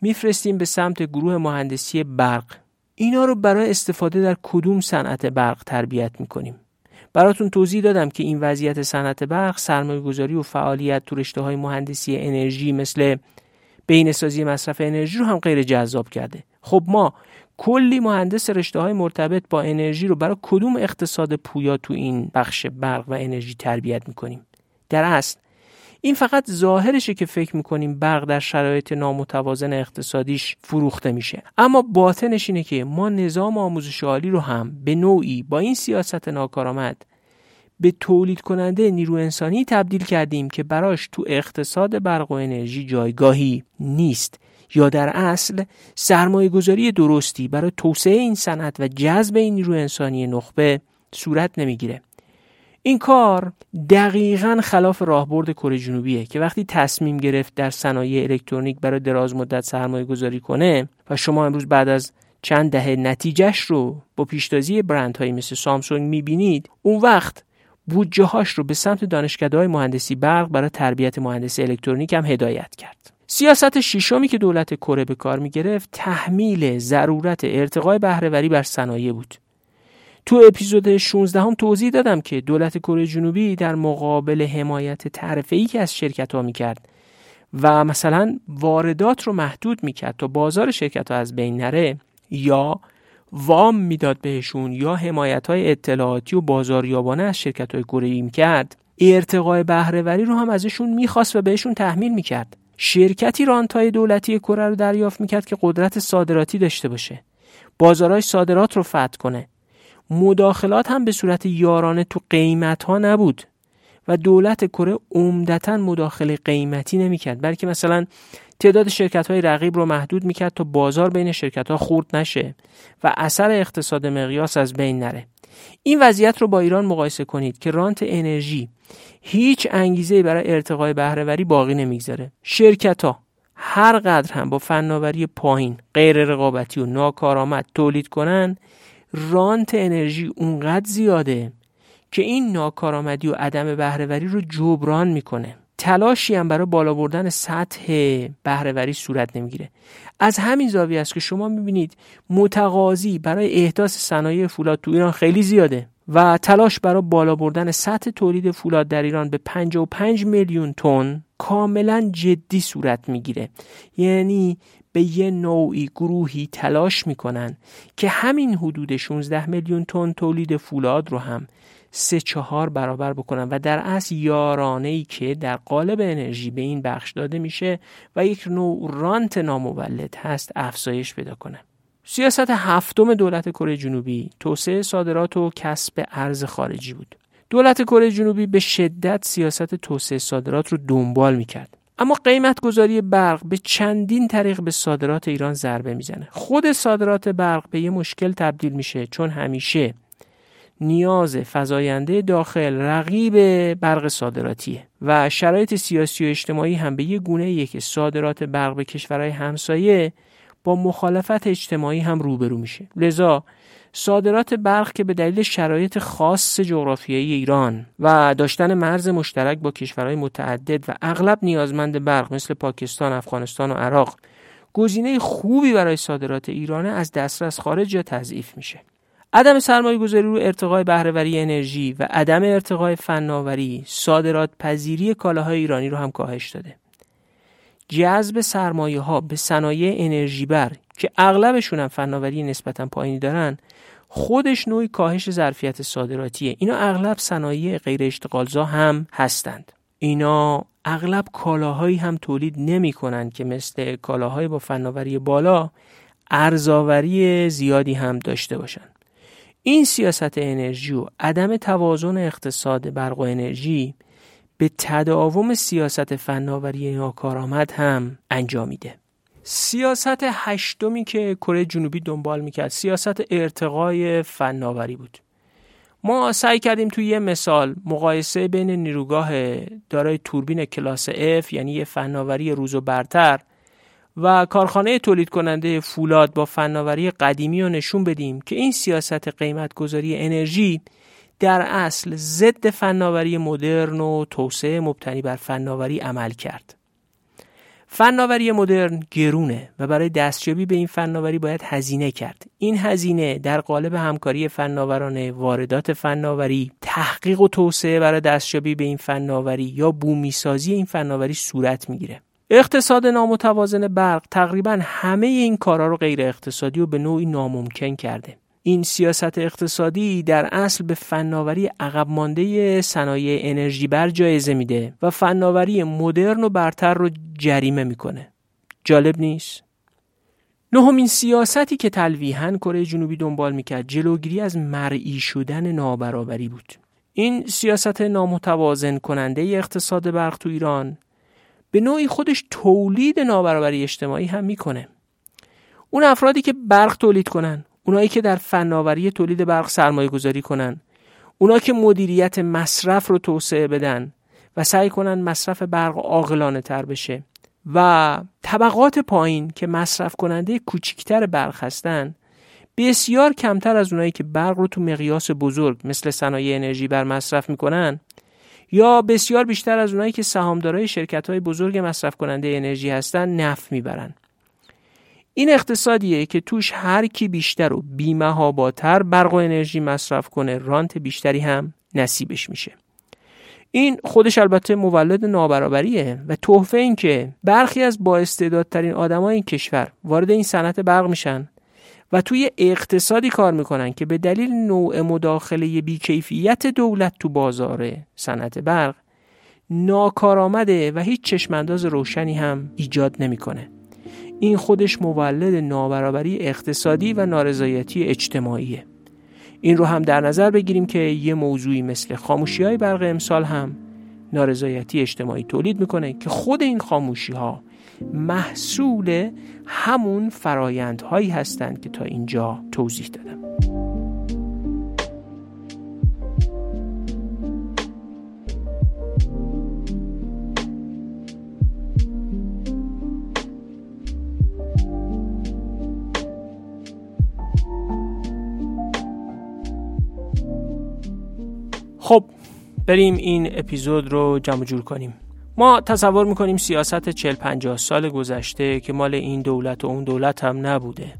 میفرستیم به سمت گروه مهندسی برق. اینا رو برای استفاده در کدوم صنعت برق تربیت می‌کنیم؟ براتون توضیح دادم که این وضعیت صنعت برق سرمایه گذاری و فعالیت تو رشته های مهندسی انرژی مثل بین سازی مصرف انرژی رو هم غیر جذاب کرده. خب ما کلی مهندس رشته های مرتبط با انرژی رو برای کدوم اقتصاد پویا تو این بخش برق و انرژی تربیت می‌کنیم؟ در اصل این فقط ظاهرشه که فکر می‌کنیم برق در شرایط نامتوازن اقتصادیش فروخته میشه. اما باطنش اینه که ما نظام آموزش عالی رو هم به نوعی با این سیاست ناکارآمد به تولید کننده نیرو انسانی تبدیل کردیم که براش تو اقتصاد برق و انرژی جایگاهی نیست یا در اصل سرمایه گذاری درستی برای توسعه این صنعت و جذب این نیرو انسانی نخبه صورت نمی‌گیره. این کار دقیقا خلاف راهبرد کره جنوبیه که وقتی تصمیم گرفت در صنایع الکترونیک برای دراز مدت سرمایه گذاری کنه و شما امروز بعد از چند دهه نتیجهش رو با پیشتازی برندهایی مثل سامسونگ می‌بینید اون وقت بودجه هاش رو به سمت دانشکده های مهندسی برق برای تربیت مهندسی الکترونیک هم هدایت کرد. سیاست ششمی که دولت کره به کار می گرفت تحمیل ضرورت ارتقای بهرهوری بر صنایع بود. تو اپیزود 16 هم توضیح دادم که دولت کره جنوبی در مقابل حمایت تعرفه‌ای که از شرکت ها می کرد و مثلا واردات رو محدود می کرد تا بازار شرکت ها از بین نره یا وام می‌داد بهشون یا حمایت های اطلاعاتی و بازاریابانه از شرکت های کره کرد. ارتقای بهرهوری رو هم ازشون می‌خواست و بهشون تحمیل می‌کرد. شرکتی رانتای دولتی کره رو دریافت می‌کرد که قدرت صادراتی داشته باشه. بازارهای صادرات رو فتح کنه. مداخلات هم به صورت یارانه تو قیمت ها نبود. و دولت کره عمدتا مداخله قیمتی نمی‌کرد بلکه مثلا تعداد شرکت های رقیب رو محدود می‌کرد تا بازار بین شرکت ها خورد نشه و اثر اقتصاد مقیاس از بین نره. این وضعیت رو با ایران مقایسه کنید که رانت انرژی هیچ انگیزه برای ارتقای بهرهوری باقی نمی‌گذاره. شرکت ها هر قدر هم با فناوری پایین غیر رقابتی و ناکارآمد تولید کنن رانت انرژی اونقدر زیاده که این ناکارآمدی و عدم بهرهوری رو جبران می‌کنه. تلاشی هم برای بالا بردن سطح بهرهوری صورت نمی‌گیره. از همین زاویه است که شما می‌بینید متقاضی برای احداث صنایع فولاد تو ایران خیلی زیاده و تلاش برای بالا بردن سطح تولید فولاد در ایران به 55 میلیون تن کاملا جدی صورت می‌گیره. یعنی به یه نوعی گروهی تلاش می‌کنن که همین حدود 16 میلیون تن تولید فولاد رو هم سه چهار برابر بکنن و در اصل یارانه ای که در قالب انرژی به این بخش داده میشه و یک نوع رانت نامولد هست افزایش پیدا کنه. سیاست هفتم دولت کره جنوبی توسعه صادرات و کسب ارز خارجی بود. دولت کره جنوبی به شدت سیاست توسعه صادرات رو دنبال می‌کرد. اما قیمت گذاری برق به چندین طریق به صادرات ایران ضربه می‌زنه. خود صادرات برق به یه مشکل تبدیل میشه چون همیشه نیاز فزاینده داخل رقیب برق صادراتیه و شرایط سیاسی و اجتماعی هم به یه گونه که صادرات برق به کشورهای همسایه با مخالفت اجتماعی هم روبرو میشه لذا صادرات برق که به دلیل شرایط خاص جغرافیایی ایران و داشتن مرز مشترک با کشورهای متعدد و اغلب نیازمند برق مثل پاکستان، افغانستان و عراق گزینه خوبی برای صادرات ایرانه از دسترس خارج یا تضعیف میشه. عدم سرمایه گذاری رو ارتقای بهرهوری انرژی و عدم ارتقای فناوری صادرات پذیری کالاهای ایرانی رو هم کاهش داده. جذب سرمایه ها به صنایع انرژی بر که اغلبشون هم فناوری نسبتا پایینی دارن خودش نوعی کاهش ظرفیت صادراتیه. اینا اغلب صنایع غیر اشتغالزا هم هستند. اینا اغلب کالاهایی هم تولید نمی کنند که مثل کالاهای با فناوری بالا ارزاوری زیادی هم داشته باشند این سیاست انرژی و عدم توازن اقتصاد برق و انرژی به تداوم سیاست فناوری ناکارآمد هم انجامیده سیاست هشتمی که کره جنوبی دنبال می‌کرد سیاست ارتقای فناوری بود. ما سعی کردیم توی یه مثال مقایسه بین نیروگاه دارای توربین کلاس F یعنی یه فناوری روز و برتر و کارخانه تولید کننده فولاد با فناوری قدیمی رو نشون بدیم که این سیاست قیمت گذاری انرژی در اصل ضد فناوری مدرن و توسعه مبتنی بر فناوری عمل کرد. فناوری مدرن گرونه و برای دستیابی به این فناوری باید هزینه کرد. این هزینه در قالب همکاری فناورانه، واردات فناوری، تحقیق و توسعه برای دستیابی به این فناوری یا بومیسازی این فناوری صورت می‌گیره. اقتصاد نامتوازن برق تقریبا همه این کارا رو غیر اقتصادی و به نوعی ناممکن کرده. این سیاست اقتصادی در اصل به فناوری عقب مانده صنایع انرژی بر جایزه میده و فناوری مدرن و برتر رو جریمه می‌کنه. جالب نیست؟ نهمین سیاستی که تلویحا کره جنوبی دنبال می‌کرد جلوگیری از مرئی شدن نابرابری بود. این سیاست نامتوازن کننده اقتصاد برق تو ایران به نوعی خودش تولید نابرابری اجتماعی هم می‌کنه. اون افرادی که برق تولید کنن اونایی که در فناوری تولید برق سرمایه گذاری کنن اونا که مدیریت مصرف رو توسعه بدن و سعی کنن مصرف برق عاقلانه تر بشه و طبقات پایین که مصرف کننده کوچکتر برق هستن بسیار کمتر از اونایی که برق رو تو مقیاس بزرگ مثل صنایع انرژی بر مصرف می‌کنن یا بسیار بیشتر از اونایی که سهامدارای شرکت های بزرگ مصرف کننده انرژی هستن نفت می‌برن. این اقتصادیه که توش هر کی بیشتر و بیمهاباتر برق و انرژی مصرف کنه رانت بیشتری هم نصیبش میشه. این خودش البته مولد نابرابریه و تحفه این که برخی از با استعدادترین آدمای این کشور وارد این صنعت برق میشن و توی اقتصادی کار می‌کنن که به دلیل نوع مداخله بیکیفیت دولت تو بازار صنعت برق ناکارآمده و هیچ چشمانداز روشنی هم ایجاد نمی‌کنه. این خودش مولد نابرابری اقتصادی و نارضایتی اجتماعیه این رو هم در نظر بگیریم که یه موضوعی مثل خاموشی های برق امسال هم نارضایتی اجتماعی تولید می‌کنه که خود این خاموشی ها محصول همون فرایندهایی هستند که تا اینجا توضیح دادم. خب بریم این اپیزود رو جمع جور کنیم. ما تصور می‌کنیم سیاست 40 50 سال گذشته که مال این دولت و اون دولت هم نبوده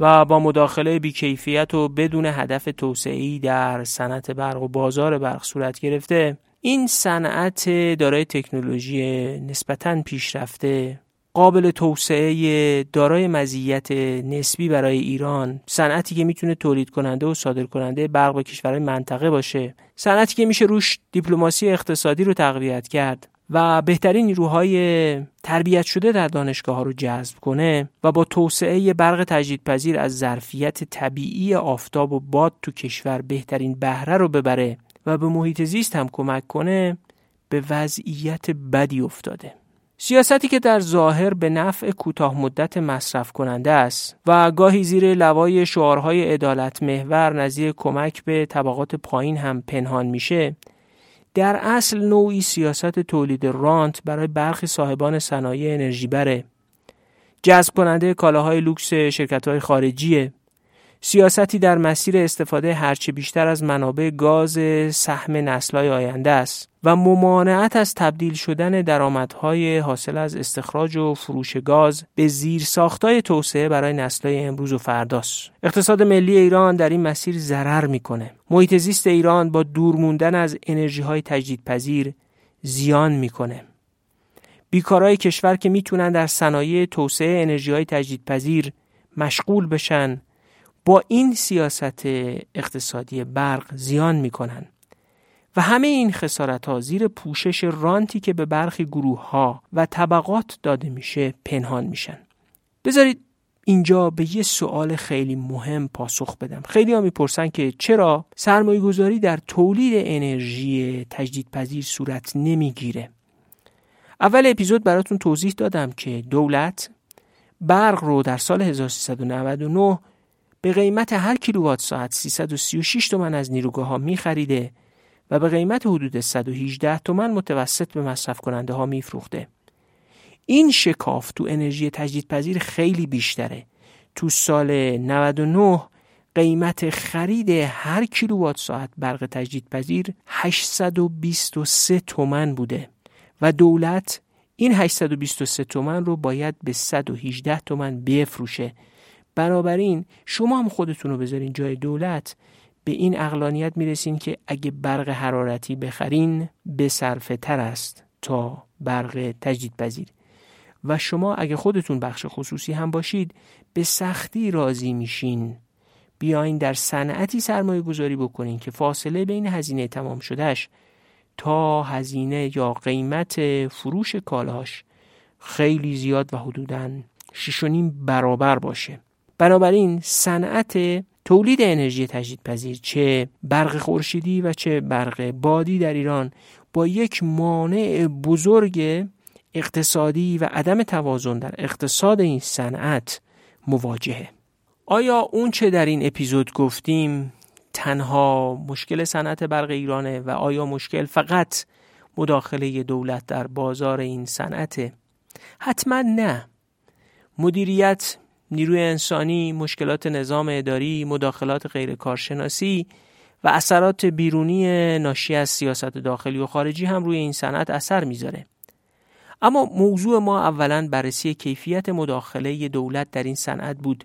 و با مداخله بیکیفیت و بدون هدف توسعه‌ای در صنعت برق و بازار برق صورت گرفته این صنعت دارای تکنولوژی نسبتا پیشرفته قابل توسعه دارای مزیت نسبی برای ایران صنعتی که می‌تونه تولید کننده و صادر کننده برق به کشورهای منطقه باشه. صنعتی که میشه روش دیپلماسی اقتصادی رو تقویت کرد و بهترین نیروهای تربیت شده در دانشگاه ها رو جذب کنه و با توسعه برق تجدیدپذیر از ظرفیت طبیعی آفتاب و باد تو کشور بهترین بهره رو ببره و به محیط زیست هم کمک کنه به وضعیت بدی افتاده. سیاستی که در ظاهر به نفع کوتاه مدت مصرف کننده است و گاهی زیر لوای شعارهای عدالت محور نظیر کمک به طبقات پایین هم پنهان میشه در اصل نوعی سیاست تولید رانت برای برخی صاحبان صنایع انرژی بره. جذب کننده کالاهای لوکس شرکت های خارجیه. سیاستی در مسیر استفاده هرچه بیشتر از منابع گاز سهم نسلهای آینده است و ممانعت از تبدیل شدن درآمدهای حاصل از استخراج و فروش گاز به زیر ساختای توسعه برای نسلهای امروز و فرداست. اقتصاد ملی ایران در این مسیر ضرر می‌کنه. محیط زیست ایران با دور موندن از انرژی های تجدیدپذیر زیان می‌کنه. بیکارای کشور که می‌تونن در صنایع توسعه انرژی های تجدیدپذیر مشغول بشن با این سیاست اقتصادی برق زیان می‌کنن. و همه این خسارت ها زیر پوشش رانتی که به برخی گروه ها و طبقات داده میشه پنهان میشن. بذارید اینجا به یه سوال خیلی مهم پاسخ بدم. خیلی ها می‌پرسن که چرا سرمایه گذاری در تولید انرژی تجدیدپذیر صورت نمی‌گیره؟ اول اپیزود براتون توضیح دادم که دولت برق رو در سال 1399 به قیمت هر کیلووات ساعت 336 تومن از نیروگاه ها می خریده و به قیمت حدود 118 تومن متوسط به مصرف کننده ها می فروخته. این شکاف تو انرژی تجدیدپذیر خیلی بیشتره. تو سال 99 قیمت خرید هر کیلووات ساعت برق تجدیدپذیر 823 تومن بوده و دولت این 823 تومن رو باید به 118 تومن بفروشه بنابراین شما هم خودتون رو بذارین جای دولت به این اقلانیت می‌رسین که اگه برق حرارتی بخرین به صرفه تر است تا برق تجدید پذیر. و شما اگه خودتون بخش خصوصی هم باشید به سختی راضی میشین. بیاین در صنعتی سرمایه گذاری بکنین که فاصله بین هزینه تمام شدهش تا هزینه یا قیمت فروش کالاش خیلی زیاد و حدوداً شیشونیم برابر باشه. بنابراین صنعت تولید انرژی تجدیدپذیر چه برق خورشیدی و چه برق بادی در ایران با یک مانع بزرگ اقتصادی و عدم توازن در اقتصاد این صنعت مواجهه. آیا اون چه در این اپیزود گفتیم تنها مشکل صنعت برق ایرانه و آیا مشکل فقط مداخله دولت در بازار این صنعته؟ حتما نه. مدیریت نیروی انسانی، مشکلات نظام اداری، مداخلات غیر کارشناسی و اثرات بیرونی ناشی از سیاست داخلی و خارجی هم روی این صنعت اثر می‌ذاره. اما موضوع ما اولا بررسی کیفیت مداخله دولت در این صنعت بود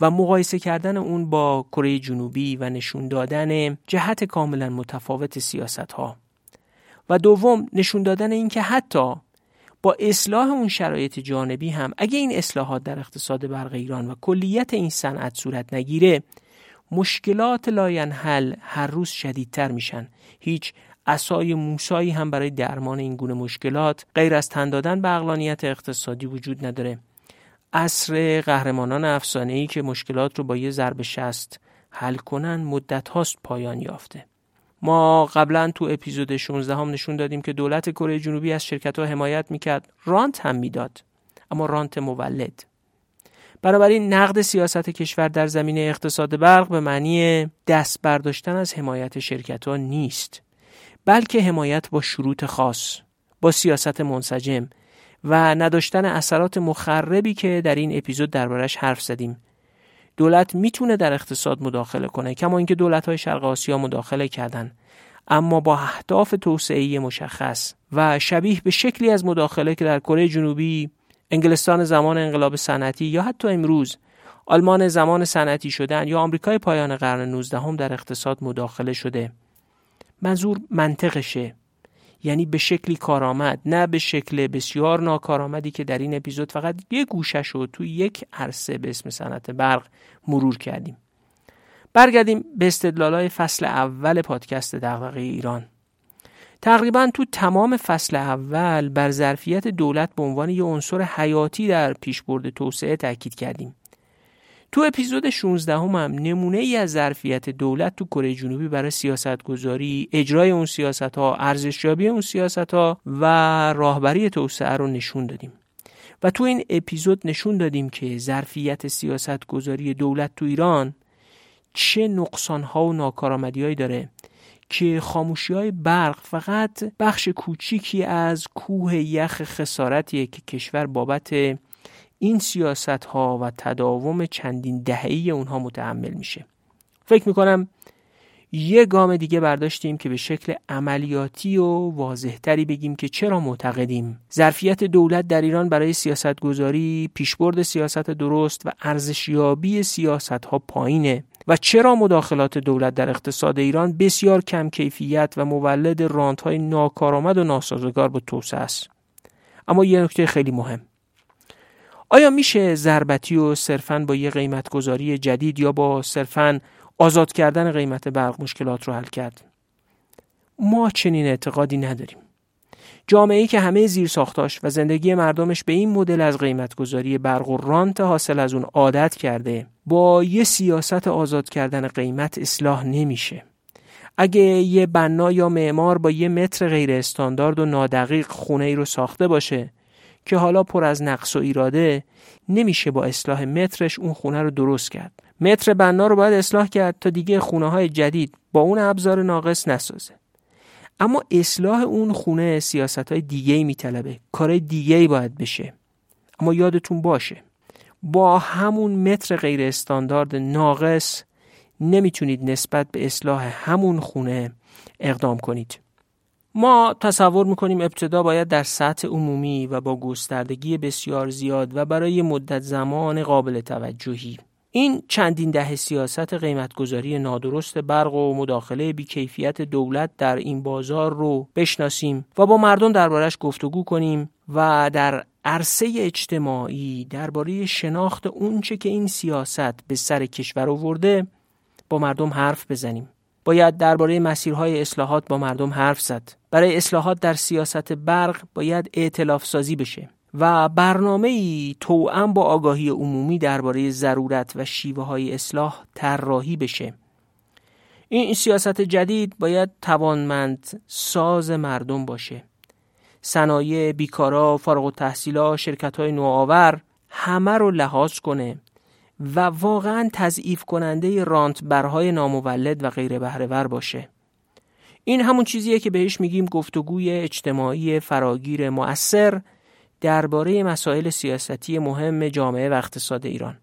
و مقایسه کردن اون با کره جنوبی و نشون دادن جهت کاملا متفاوت سیاست ها. و دوم نشون دادن اینکه حتی با اصلاح اون شرایط جانبی هم اگه این اصلاحات در اقتصاد برق ایران و کلیت این صنعت صورت نگیره مشکلات لاینحل هر روز شدیدتر میشن. هیچ عصای موسایی هم برای درمان این گونه مشکلات غیر از تن دادن به عقلانیت اقتصادی وجود نداره. عصر قهرمانان افسانه‌ای که مشکلات رو با یه ضرب شست حل کنن مدت هاست پایان یافته. ما قبلا تو اپیزود 16 هم نشون دادیم که دولت کره جنوبی از شرکت ها حمایت می‌کرد. رانت هم می‌داد اما رانت مولد. بنابراین نقد سیاست کشور در زمینه اقتصاد برق به معنی دست برداشتن از حمایت شرکت ها نیست بلکه حمایت با شروط خاص با سیاست منسجم و نداشتن اثرات مخربی که در این اپیزود دربارش حرف زدیم. دولت می‌تونه در اقتصاد مداخله کنه کما اینکه دولت های شرق آسیا مداخله کردن. اما با اهداف توسعه مشخص و شبیه به شکلی از مداخله که در کره جنوبی انگلستان زمان انقلاب صنعتی یا حتی امروز آلمان زمان صنعتی شدن یا آمریکای پایان قرن 19 هم در اقتصاد مداخله شده. منظور منطقشه. یعنی به شکلی کارآمد نه به شکل بسیار ناکارآمدی که در این اپیزود فقط یک گوشه شد تو یک عرصه به اسم صنعت برق مرور کردیم. برگردیم به استدلالای فصل اول پادکست دغدغه ایران. تقریبا تو تمام فصل اول بر ظرفیت دولت به عنوان یک عنصر حیاتی در پیشبرد توسعه تاکید کردیم. تو اپیزود 16 هم, هم نمونه ای از ظرفیت دولت تو کره جنوبی برای سیاست گذاری، اجرای اون سیاست ها، ارزشیابی اون سیاست ها و راهبری توسعه رو نشون دادیم. و تو این اپیزود نشون دادیم که ظرفیت سیاست گذاری دولت تو ایران چه نقصان ها و ناکارآمدی داره که خاموشی های برق فقط بخش کوچیکی از کوه یخ خسارتیه که کشور بابت این سیاست ها و تداوم چندین دههی اونها متحمل میشه. فکر می‌کنم یه گام دیگه برداشتیم که به شکل عملیاتی و واضحتری بگیم که چرا معتقدیم. ظرفیت دولت در ایران برای سیاست گذاری پیشبرد سیاست درست و ارزشیابی سیاست ها پایینه و چرا مداخلات دولت در اقتصاد ایران بسیار کم کیفیت و مولد های ناکارآمد و ناسازگار با توسعه است. اما یه نکته خیلی مهم. آیا میشه ضربتی و صرفا با یه قیمت گذاری جدید یا با صرفا آزاد کردن قیمت برق مشکلات رو حل کرد؟ ما چنین اعتقادی نداریم. جامعه ای که همه زیر ساختاش و زندگی مردمش به این مدل از قیمت گذاری برق و رانت حاصل از اون عادت کرده با یه سیاست آزاد کردن قیمت اصلاح نمیشه. اگه یه بنا یا معمار با یه متر غیر استاندارد و نادقیق خونه ای رو ساخته باشه که حالا پر از نقص و ایراده نمیشه با اصلاح مترش اون خونه رو درست کرد. متر بنا رو باید اصلاح کرد تا دیگه خونه های جدید با اون ابزار ناقص نسازه. اما اصلاح اون خونه سیاست های دیگه ای میطلبه. کار دیگه ای باید بشه. اما یادتون باشه با همون متر غیر استاندارد ناقص نمی‌تونید نسبت به اصلاح همون خونه اقدام کنید. ما تصور می‌کنیم ابتدا باید در سطح عمومی و با گستردگی بسیار زیاد و برای مدت زمان قابل توجهی. این چندین دهه سیاست قیمتگذاری نادرست برق و مداخله بیکیفیت دولت در این بازار رو بشناسیم و با مردم دربارش گفتگو کنیم و در عرصه اجتماعی درباره شناخت اونچه که این سیاست به سر کشور آورده با مردم حرف بزنیم. باید درباره مسیرهای اصلاحات با مردم حرف زد. برای اصلاحات در سیاست برق باید ائتلاف سازی بشه و برنامه ای توأم با آگاهی عمومی درباره ضرورت و شیوه های اصلاح طراحی بشه. این سیاست جدید باید توانمند ساز مردم باشه. صنایع بیکارا فارغ التحصیلا شرکت های نوآور همه رو لحاظ کنه. و واقعا تضعیف کننده رانت برهای نامولد و غیر بهرهور باشه. این همون چیزیه که بهش میگیم گفتگوی اجتماعی فراگیر مؤثر درباره مسائل سیاستی مهم جامعه و اقتصاد ایران.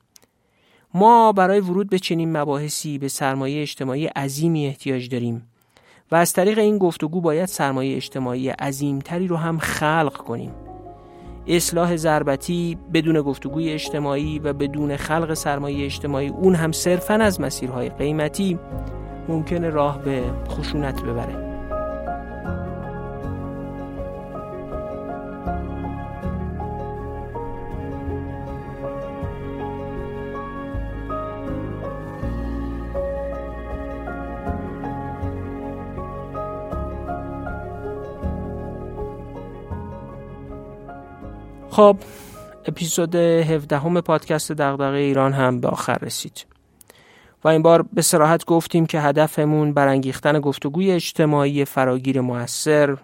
ما برای ورود به چنین مباحثی به سرمایه اجتماعی عظیمی احتیاج داریم و از طریق این گفتگو باید سرمایه اجتماعی عظیمتری رو هم خلق کنیم. اصلاح ضربتی بدون گفتگوی اجتماعی و بدون خلق سرمایه اجتماعی اون هم صرفا از مسیرهای قیمتی ممکنه راه به خشونت ببره. خب اپیزود 17 همه پادکست دغدغه ایران هم به آخر رسید. و این بار به سراحت گفتیم که هدفمون برانگیختن گفتگوی اجتماعی فراگیر موثر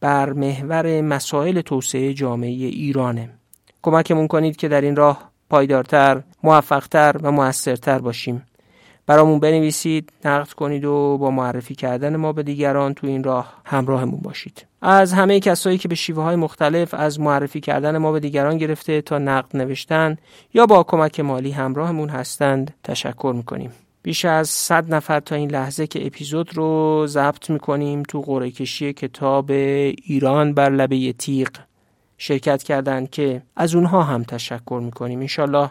بر محور مسائل توسعه جامعه ایرانه. کمکمون کنید که در این راه پایدارتر، موفقتر و موثرتر باشیم. برامون بنویسید نقد کنید و با معرفی کردن ما به دیگران تو این راه همراهمون باشید. از همه کسایی که به شیوه های مختلف از معرفی کردن ما به دیگران گرفته تا نقد نوشتن یا با کمک مالی همراهمون هستند تشکر می‌کنیم. بیش از 100 نفر تا این لحظه که اپیزود رو ضبط می‌کنیم تو قرعه کشی کتاب ایران بر لبه تیغ شرکت کردند که از اونها هم تشکر می‌کنیم. انشالله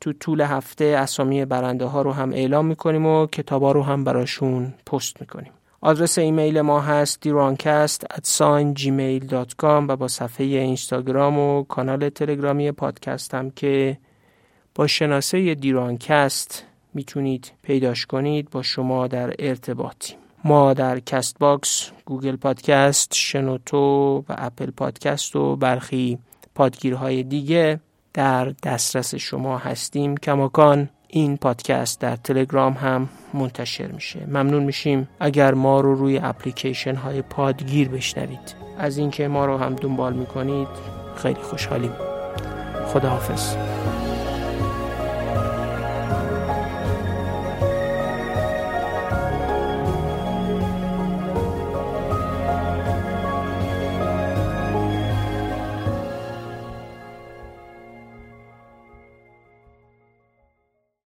تو طول هفته اسامی برنده ها رو هم اعلام می‌کنیم و کتابا رو هم براشون پست می‌کنیم. آدرس ایمیل ما هست دیرانکست و با صفحه اینستاگرام و کانال تلگرامی پادکست هم که با شناسه دیرانکست می‌تونید پیداش کنید با شما در ارتباطیم. ما در Castbox، Google Podcast، شنوتو و Apple Podcast و برخی پادگیرهای دیگه در دسترس شما هستیم. کماکان. این پادکست در تلگرام هم منتشر میشه. ممنون میشیم اگر ما رو روی اپلیکیشن های پادگیر بشنوید. از اینکه ما رو هم دنبال می‌کنید خیلی خوشحالیم. خداحافظ.